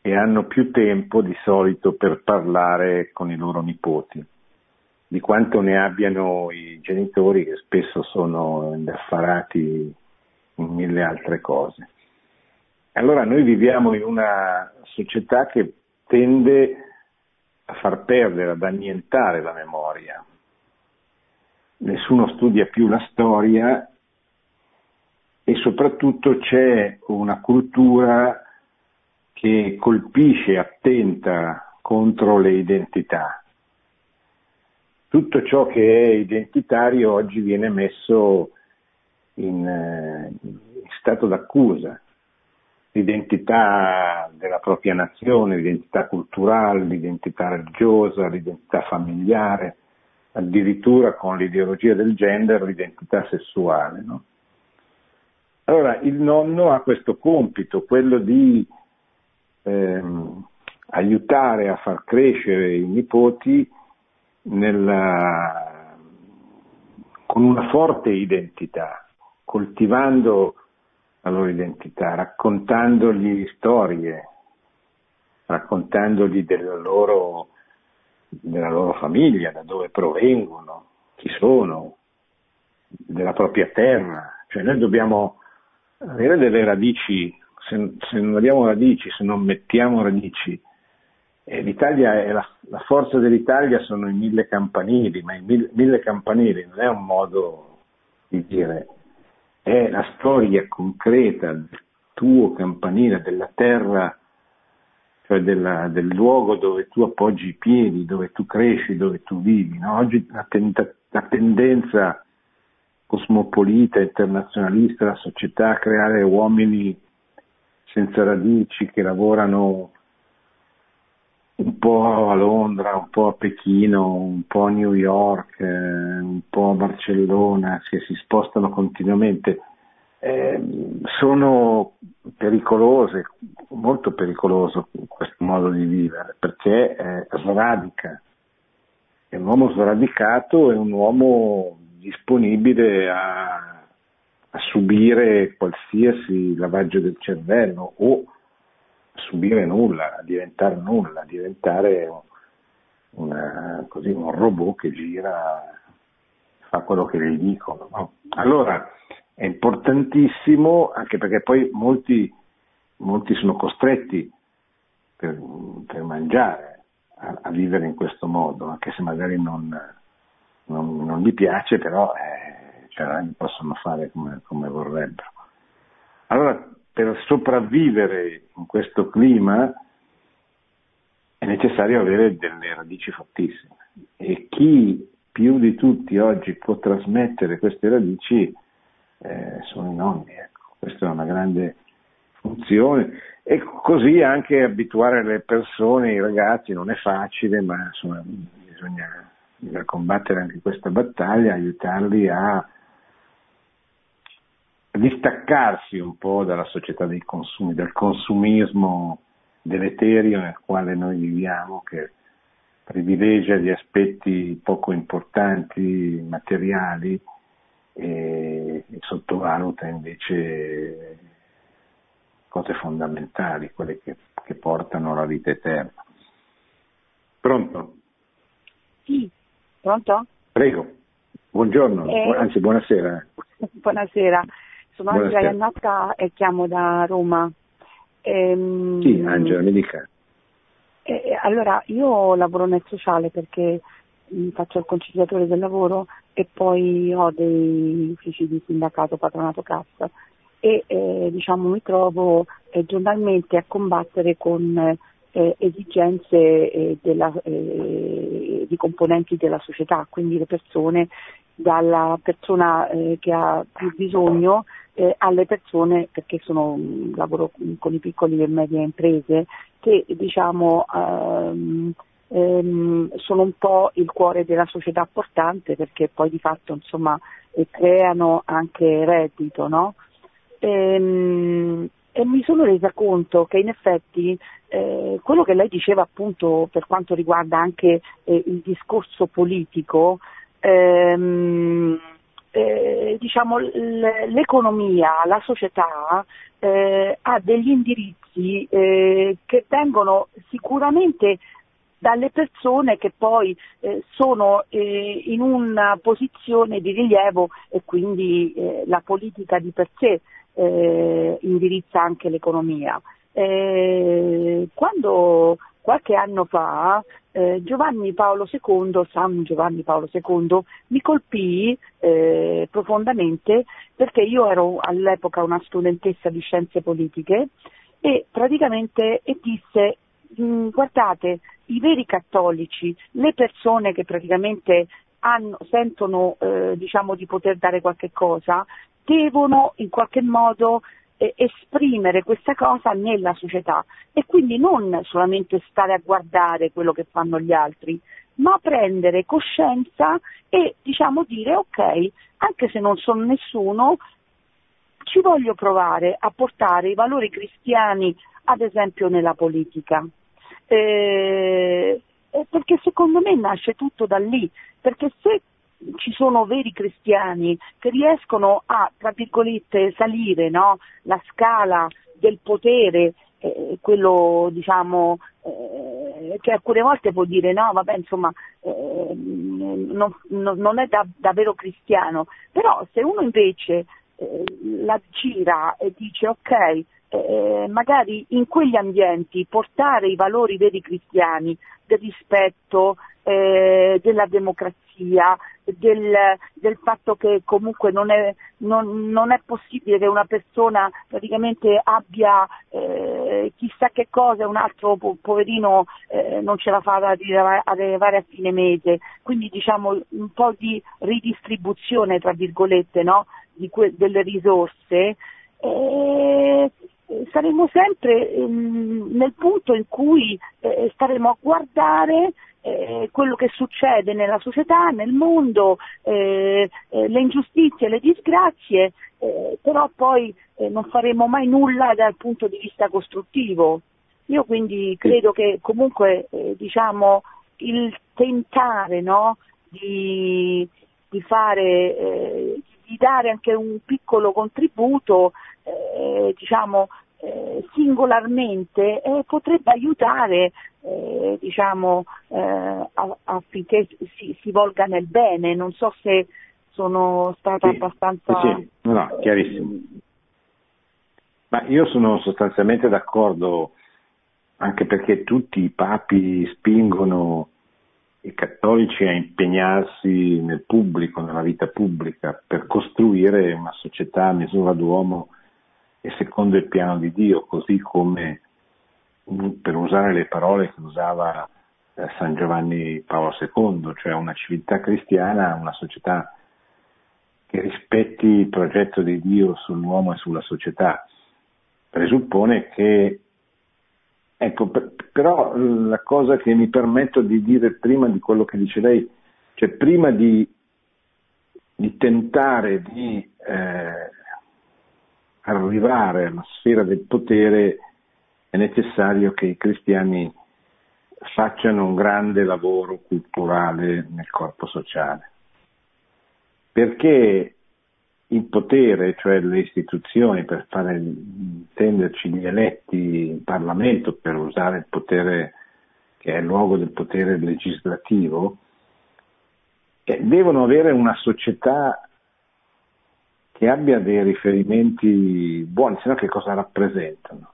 e hanno più tempo di solito per parlare con i loro nipoti di quanto ne abbiano i genitori che spesso sono indaffarati in mille altre cose. Allora noi viviamo in una società che tende a far perdere, ad annientare la memoria. Nessuno studia più la storia e soprattutto c'è una cultura che colpisce, attenta contro le identità tutto ciò che è identitario oggi viene messo in, eh, in stato d'accusa. L'identità della propria nazione, l'identità culturale, l'identità religiosa, l'identità familiare, addirittura con l'ideologia del gender, l'identità sessuale. no? Allora il nonno ha questo compito, quello di ehm, aiutare a far crescere i nipoti nella- con una forte identità, coltivando la loro identità, raccontandogli storie, raccontandogli della loro, della loro famiglia, da dove provengono, chi sono, della propria terra. Cioè noi dobbiamo avere delle radici, se, se non abbiamo radici, se non mettiamo radici, eh, l'Italia è la, la forza dell'Italia sono i mille campanili, ma i mille, mille campanili non è un modo di dire, è la storia concreta del tuo campanile, della terra, cioè della- del luogo dove tu appoggi i piedi, dove tu cresci, dove tu vivi. no? Oggi la, tenta- la tendenza cosmopolita, internazionalista, la società a creare uomini senza radici che lavorano un po' a Londra, un po' a Pechino, un po' a New York, eh, un po' a Barcellona, che si spostano continuamente, eh, sono pericolose, molto pericoloso questo modo di vivere, perché eh, sradica. E un uomo sradicato è un uomo disponibile a, a subire qualsiasi lavaggio del cervello o subire nulla, a diventare nulla, a diventare una- così, un robot che gira, fa quello che gli dicono. no? Allora è importantissimo anche perché poi molti, molti sono costretti per, per mangiare a, a vivere in questo modo, anche se magari non, non- non gli piace, però eh, cioè, possono fare come, come vorrebbero. Allora, per sopravvivere in questo clima è necessario avere delle radici fortissime e chi più di tutti oggi può trasmettere queste radici eh, sono i nonni. Ecco. Questa è una grande funzione e così anche abituare le persone, i ragazzi, non è facile, ma insomma, bisogna, bisogna combattere anche questa battaglia, aiutarli a distaccarsi un po' dalla società dei consumi, dal consumismo deleterio nel quale noi viviamo, che privilegia gli aspetti poco importanti, materiali, e sottovaluta invece cose fondamentali, quelle che, che portano alla vita eterna. Pronto? Sì, pronto? Prego. Buongiorno, eh, anzi buonasera. Buonasera, sono. Angela Iannotta e chiamo da Roma. Ehm, sì, Angela, mi dica. Eh, allora, io lavoro nel sociale perché mh, faccio il conciliatore del lavoro e poi ho dei uffici di sindacato, patronato, cassa e eh, diciamo, mi trovo eh, giornalmente a combattere con eh, esigenze eh, della, eh, di componenti della società, quindi le persone, dalla persona eh, che ha più bisogno alle persone, perché sono, lavoro con i piccoli e medie imprese, che diciamo ehm, ehm, sono un po' il cuore della società portante perché poi di fatto insomma creano anche reddito, no? Ehm, e mi sono resa conto che in effetti eh, quello che lei diceva appunto per quanto riguarda anche eh, il discorso politico, ehm, eh, diciamo l'economia, la società eh, ha degli indirizzi eh, che vengono sicuramente dalle persone che poi eh, sono eh, in una posizione di rilievo e quindi eh, la politica di per sé indirizza anche l'economia. Quando qualche anno fa eh, Giovanni Paolo II, San Giovanni Paolo II, mi colpì eh, profondamente perché io ero all'epoca una studentessa di scienze politiche e praticamente e disse mm, guardate i veri cattolici, le persone che praticamente hanno, sentono eh, diciamo, di poter dare qualche cosa, devono in qualche modo esprimere questa cosa nella società e quindi non solamente stare a guardare quello che fanno gli altri, ma prendere coscienza e diciamo dire ok, anche se non sono nessuno, ci voglio provare a portare i valori cristiani ad esempio nella politica. Eh, perché secondo me nasce tutto da lì, perché se ci sono veri cristiani che riescono a, tra virgolette, salire no? la scala del potere, eh, quello diciamo eh, che alcune volte può dire no, vabbè insomma eh, non, non, è da, davvero cristiano, però se uno invece eh, la gira e dice ok, eh, magari in quegli ambienti portare i valori veri cristiani del rispetto, eh, della democrazia, del, del, fatto che comunque non è, non, non è, possibile che una persona praticamente abbia eh, chissà che cosa e un altro po- poverino eh, non ce la fa ad arrivare a fine mese. Quindi diciamo un po' di ridistribuzione, tra virgolette, no? que- delle risorse. E saremo sempre ehm, nel punto in cui eh, staremo a guardare eh, quello che succede nella società, nel mondo, eh, eh le ingiustizie, le disgrazie, eh, però poi eh, non faremo mai nulla dal punto di vista costruttivo. Io quindi credo che comunque diciamo, il tentare no, di, di, fare, di, dare anche un piccolo contributo diciamo, eh, singolarmente eh, potrebbe aiutare eh, diciamo, eh, affinché si, si, volga nel bene. Non so se sono stata sì, abbastanza... Sì, no, chiarissimo. Ma io sono sostanzialmente d'accordo anche perché tutti i papi spingono i cattolici a impegnarsi nel pubblico, nella vita pubblica, per costruire una società a misura d'uomo e secondo il piano di Dio, così come per usare le parole che usava eh, San Giovanni Paolo II, cioè una civiltà cristiana, una società che rispetti il progetto di Dio sull'uomo e sulla società, presuppone che, ecco, però la cosa che mi permetto di dire prima di quello che dice lei, cioè prima di, di tentare di eh, arrivare alla sfera del potere è necessario che i cristiani facciano un grande lavoro culturale nel corpo sociale. Perché il potere, cioè le istituzioni, per fare intenderci gli eletti in Parlamento, per usare il potere che è il luogo del potere legislativo, eh, devono avere una società che abbia dei riferimenti buoni, se no che cosa rappresentano?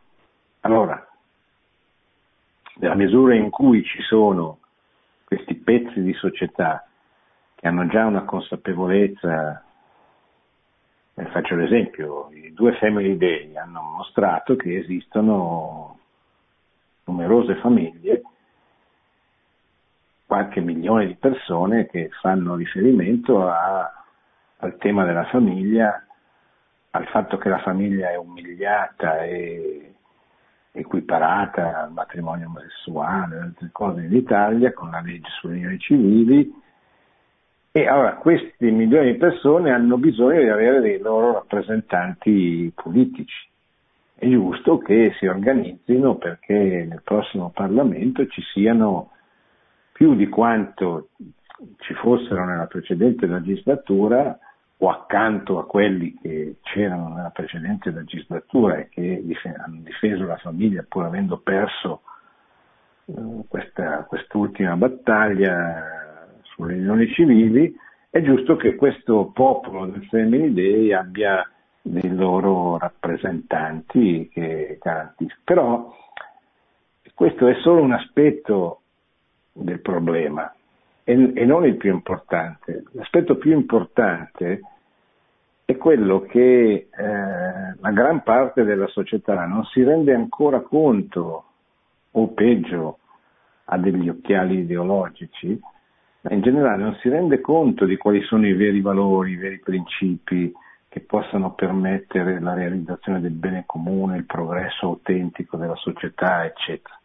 Allora, nella misura in cui ci sono questi pezzi di società che hanno già una consapevolezza, eh, faccio l'esempio, i due Family Day hanno mostrato che esistono numerose famiglie, qualche milione di persone che fanno riferimento a, al tema della famiglia, al fatto che la famiglia è umiliata e equiparata al matrimonio omosessuale, altre cose in Italia con la legge sulle unioni civili e allora questi milioni di persone hanno bisogno di avere dei loro rappresentanti politici. È giusto che si organizzino perché nel prossimo Parlamento ci siano più di quanto ci fossero nella precedente legislatura o accanto a quelli che c'erano nella precedente legislatura e che hanno difeso la famiglia pur avendo perso eh, questa, quest'ultima battaglia sulle unioni civili, è giusto che questo popolo del Family Day abbia dei loro rappresentanti che garantiscono. Però questo è solo un aspetto del problema e, e non il più importante. L'aspetto più importante è quello che eh, la gran parte della società non si rende ancora conto, o peggio, ha degli occhiali ideologici, ma in generale non si rende conto di quali sono i veri valori, i veri principi che possano permettere la realizzazione del bene comune, il progresso autentico della società, eccetera.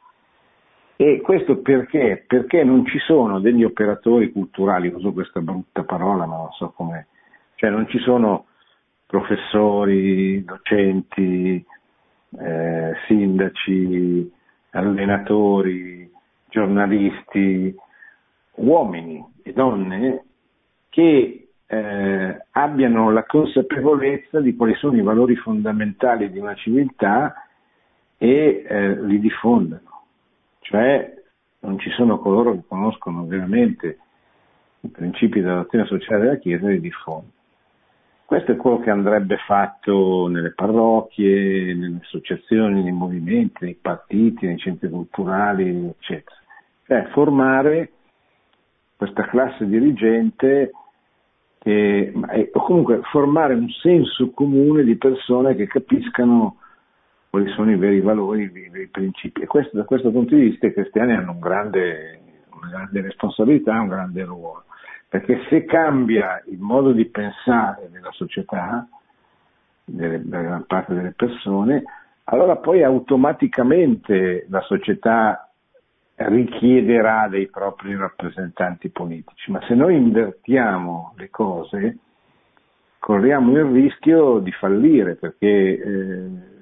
E questo perché? Perché non ci sono degli operatori culturali, uso questa brutta parola, ma non so come, cioè non ci sono professori, docenti, eh, sindaci, allenatori, giornalisti, uomini e donne che eh, abbiano la consapevolezza di quali sono i valori fondamentali di una civiltà e eh, li diffondano cioè non ci sono coloro che conoscono veramente i principi della dottrina sociale della Chiesa e li diffondono. Questo è quello che andrebbe fatto nelle parrocchie, nelle associazioni, nei movimenti, nei partiti, nei centri culturali, eccetera. Cioè formare questa classe dirigente che, o comunque formare un senso comune di persone che capiscano quali sono i veri valori, i veri principi. E questo, da questo punto di vista i cristiani hanno un grande, una grande responsabilità, un grande ruolo, perché se cambia il modo di pensare della società, della gran parte delle persone, allora poi automaticamente la società richiederà dei propri rappresentanti politici, ma se noi invertiamo le cose corriamo il rischio di fallire perché eh,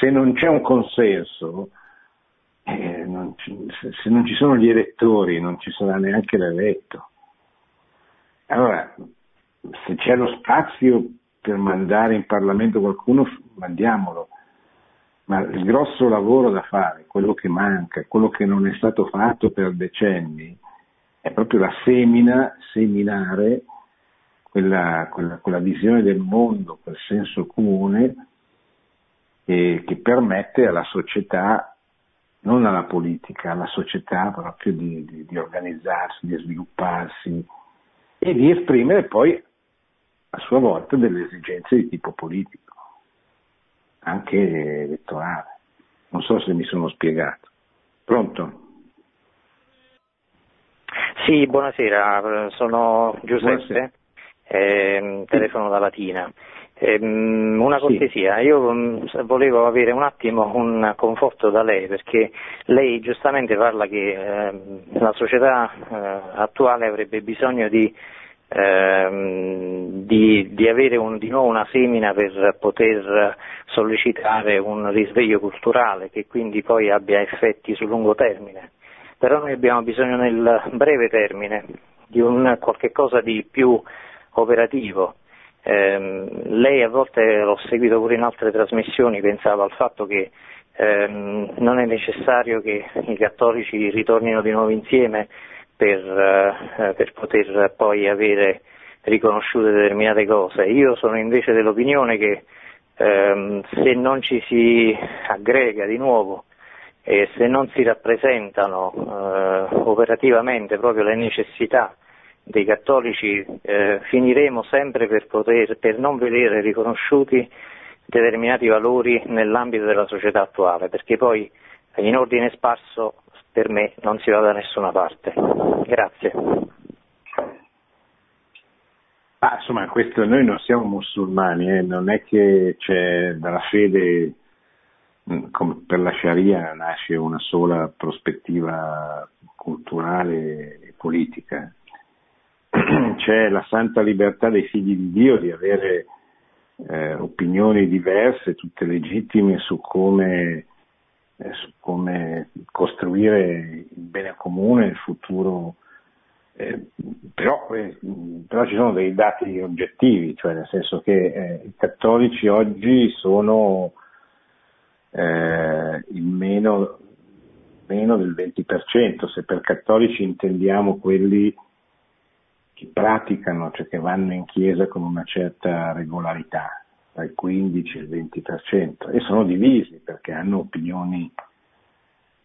se non c'è un consenso, eh, non se non ci sono gli elettori non ci sarà neanche l'eletto. Allora, se c'è lo spazio per mandare in Parlamento qualcuno, mandiamolo. Ma il grosso lavoro da fare, quello che manca, quello che non è stato fatto per decenni, è proprio la semina, seminare quella, quella, quella visione del mondo, quel senso comune eh, che permette alla società, non alla politica, alla società proprio di, di, di organizzarsi, di svilupparsi e di esprimere poi a sua volta delle esigenze di tipo politico, anche elettorale. Non so se mi sono spiegato. Pronto? Sì, buonasera, sono Giuseppe, buonasera. Eh, telefono da Latina. Ehm, una cortesia, sì. io mm, volevo avere un attimo un conforto da lei perché lei giustamente parla che eh, la società eh, attuale avrebbe bisogno di, ehm, di, di avere un, di nuovo una semina per poter sollecitare un risveglio culturale che quindi poi abbia effetti sul lungo termine. Però noi abbiamo bisogno nel breve termine di un qualche cosa di più operativo eh, lei a volte l'ho seguito pure in altre trasmissioni, pensava al fatto che ehm, non è necessario che i cattolici ritornino di nuovo insieme per, eh, per poter poi avere riconosciute determinate cose. Io sono invece dell'opinione che ehm, se non ci si aggrega di nuovo e se non si rappresentano eh, operativamente proprio le necessità dei cattolici eh, finiremo sempre per, poter, per non vedere riconosciuti determinati valori nell'ambito della società attuale, perché poi in ordine sparso per me non si va da nessuna parte. Grazie. Ah, insomma, questo, noi non siamo musulmani, eh, non è che c'è dalla fede mm, come per la Sharia nasce una sola prospettiva culturale e politica. C'è la santa libertà dei figli di Dio di avere eh, opinioni diverse, tutte legittime su come, eh, su come costruire il bene comune, il futuro eh, però, eh, però, ci sono dei dati oggettivi, cioè nel senso che eh, i cattolici oggi sono eh, il meno, meno, del 20%, se per cattolici intendiamo quelli che praticano, cioè che vanno in chiesa con una certa regolarità, tra il 15 e il 20%, e sono divisi perché hanno opinioni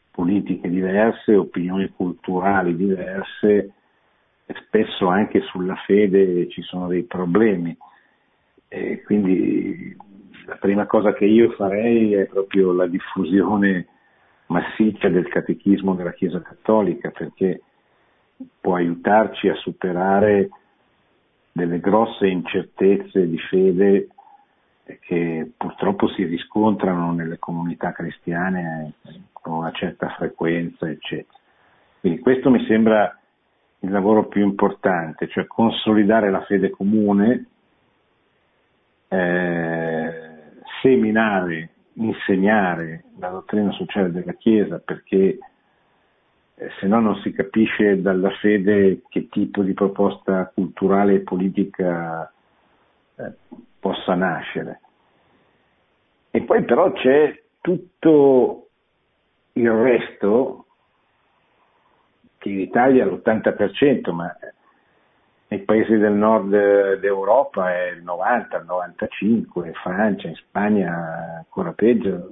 politiche diverse, opinioni culturali diverse, spesso anche sulla fede ci sono dei problemi. E quindi la prima cosa che io farei è proprio la diffusione massiccia del catechismo della Chiesa Cattolica perché può aiutarci a superare delle grosse incertezze di fede che purtroppo si riscontrano nelle comunità cristiane con una certa frequenza, eccetera. Quindi questo mi sembra il lavoro più importante, cioè consolidare la fede comune, eh, seminare, insegnare la dottrina sociale della Chiesa, perché eh, se no non si capisce dalla fede che tipo di proposta culturale e politica eh, possa nascere. E poi però c'è tutto il resto che in Italia è l'80%, ma nei paesi del nord d'Europa è il 90, il 95, in Francia, in Spagna ancora peggio,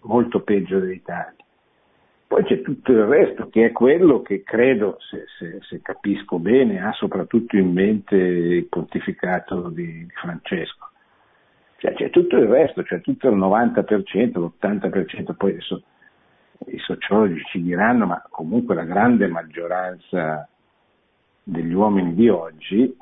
molto peggio dell'Italia. Poi c'è tutto il resto che è quello che credo, se, se, se capisco bene, ha soprattutto in mente il pontificato di, di Francesco. Cioè, c'è tutto il resto, c'è tutto il 90%, l'80%, poi adesso i sociologi ci diranno, ma comunque la grande maggioranza degli uomini di oggi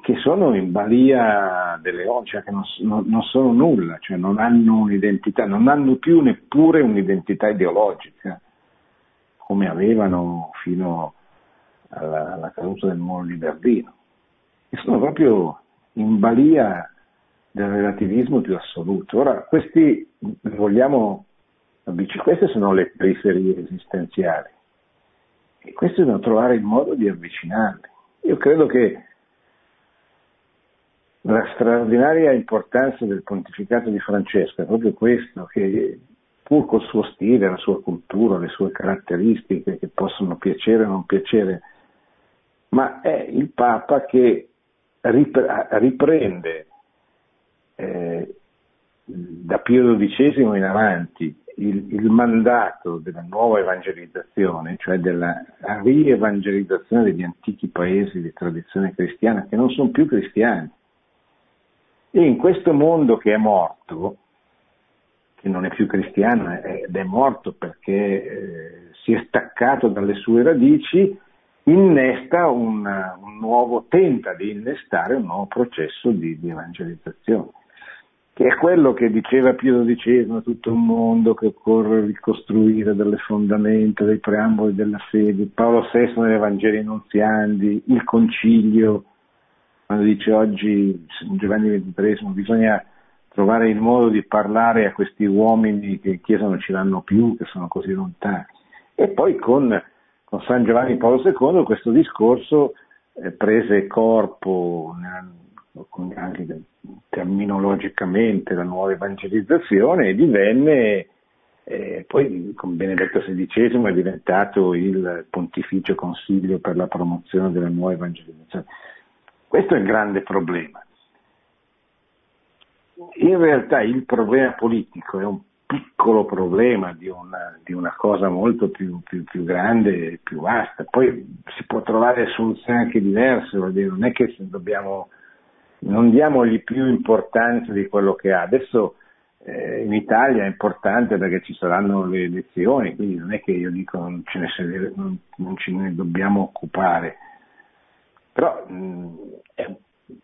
che sono in balia delle oggi, cioè che non, non, sono nulla, cioè non hanno un'identità, non hanno più neppure un'identità ideologica come avevano fino alla, alla caduta del muro di Berlino. E sono proprio in balia del relativismo più assoluto. Ora, questi vogliamo queste sono le periferie esistenziali e questi devono trovare il modo di avvicinarli. Io credo che la straordinaria importanza del pontificato di Francesco è proprio questo, che pur col suo stile, la sua cultura, le sue caratteristiche che possono piacere o non piacere, ma è il Papa che riprende eh, da Pio XII in avanti il, il, mandato della nuova evangelizzazione, cioè della rievangelizzazione degli antichi paesi di tradizione cristiana che non sono più cristiani. E in questo mondo che è morto, che non è più cristiano ed è morto perché eh, si è staccato dalle sue radici, innesta una, un nuovo, tenta di innestare un nuovo processo di, di evangelizzazione che è quello che diceva Pio XII, tutto un mondo che occorre ricostruire dalle fondamenta, dei preamboli della fede, Paolo VI nei Vangeli Nunziandi, il Concilio, quando dice oggi Giovanni XXIII bisogna trovare il modo di parlare a questi uomini che in Chiesa non ci danno più, che sono così lontani. E poi con, con San Giovanni Paolo II questo discorso eh, prese corpo anche terminologicamente la nuova evangelizzazione e divenne Eh, poi con Benedetto XVI è diventato il Pontificio Consiglio per la promozione della nuova evangelizzazione. Questo è il grande problema. In realtà il problema politico è un piccolo problema di una, di una cosa molto più, più, più, grande e più vasta. Poi si può trovare soluzioni anche diverse, non è che dobbiamo, non diamogli più importanza di quello che ha. Adesso eh, in Italia è importante perché ci saranno le elezioni, quindi non è che io dico non ce ne, non, ce ne dobbiamo occupare, però mh, è un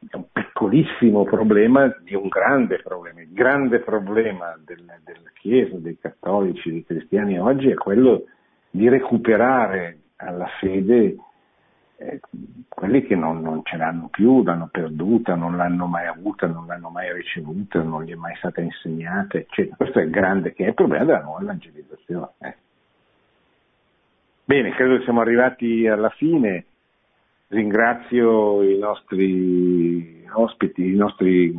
è un piccolissimo problema di un grande problema. Il grande problema del, della Chiesa, dei cattolici, dei cristiani oggi è quello di recuperare alla fede eh, quelli che non, non, ce l'hanno più, l'hanno perduta, non l'hanno mai avuta, non l'hanno mai ricevuta, non gli è mai stata insegnata, eccetera. Questo è il grande che è il problema della nuova evangelizzazione. Eh. Bene, credo che siamo arrivati alla fine. Ringrazio i nostri ospiti, i nostri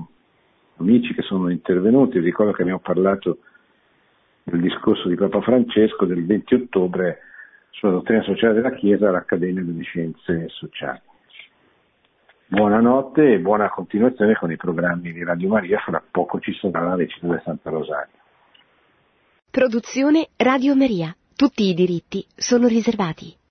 amici che sono intervenuti. Ricordo che abbiamo parlato del discorso di Papa Francesco del 20 ottobre sulla dottrina sociale della Chiesa all'Accademia delle Scienze Sociali. Buonanotte e buona continuazione con i programmi di Radio Maria, fra poco ci sarà la recita del Santa Rosaria. Produzione Radio Maria. Tutti i diritti sono riservati.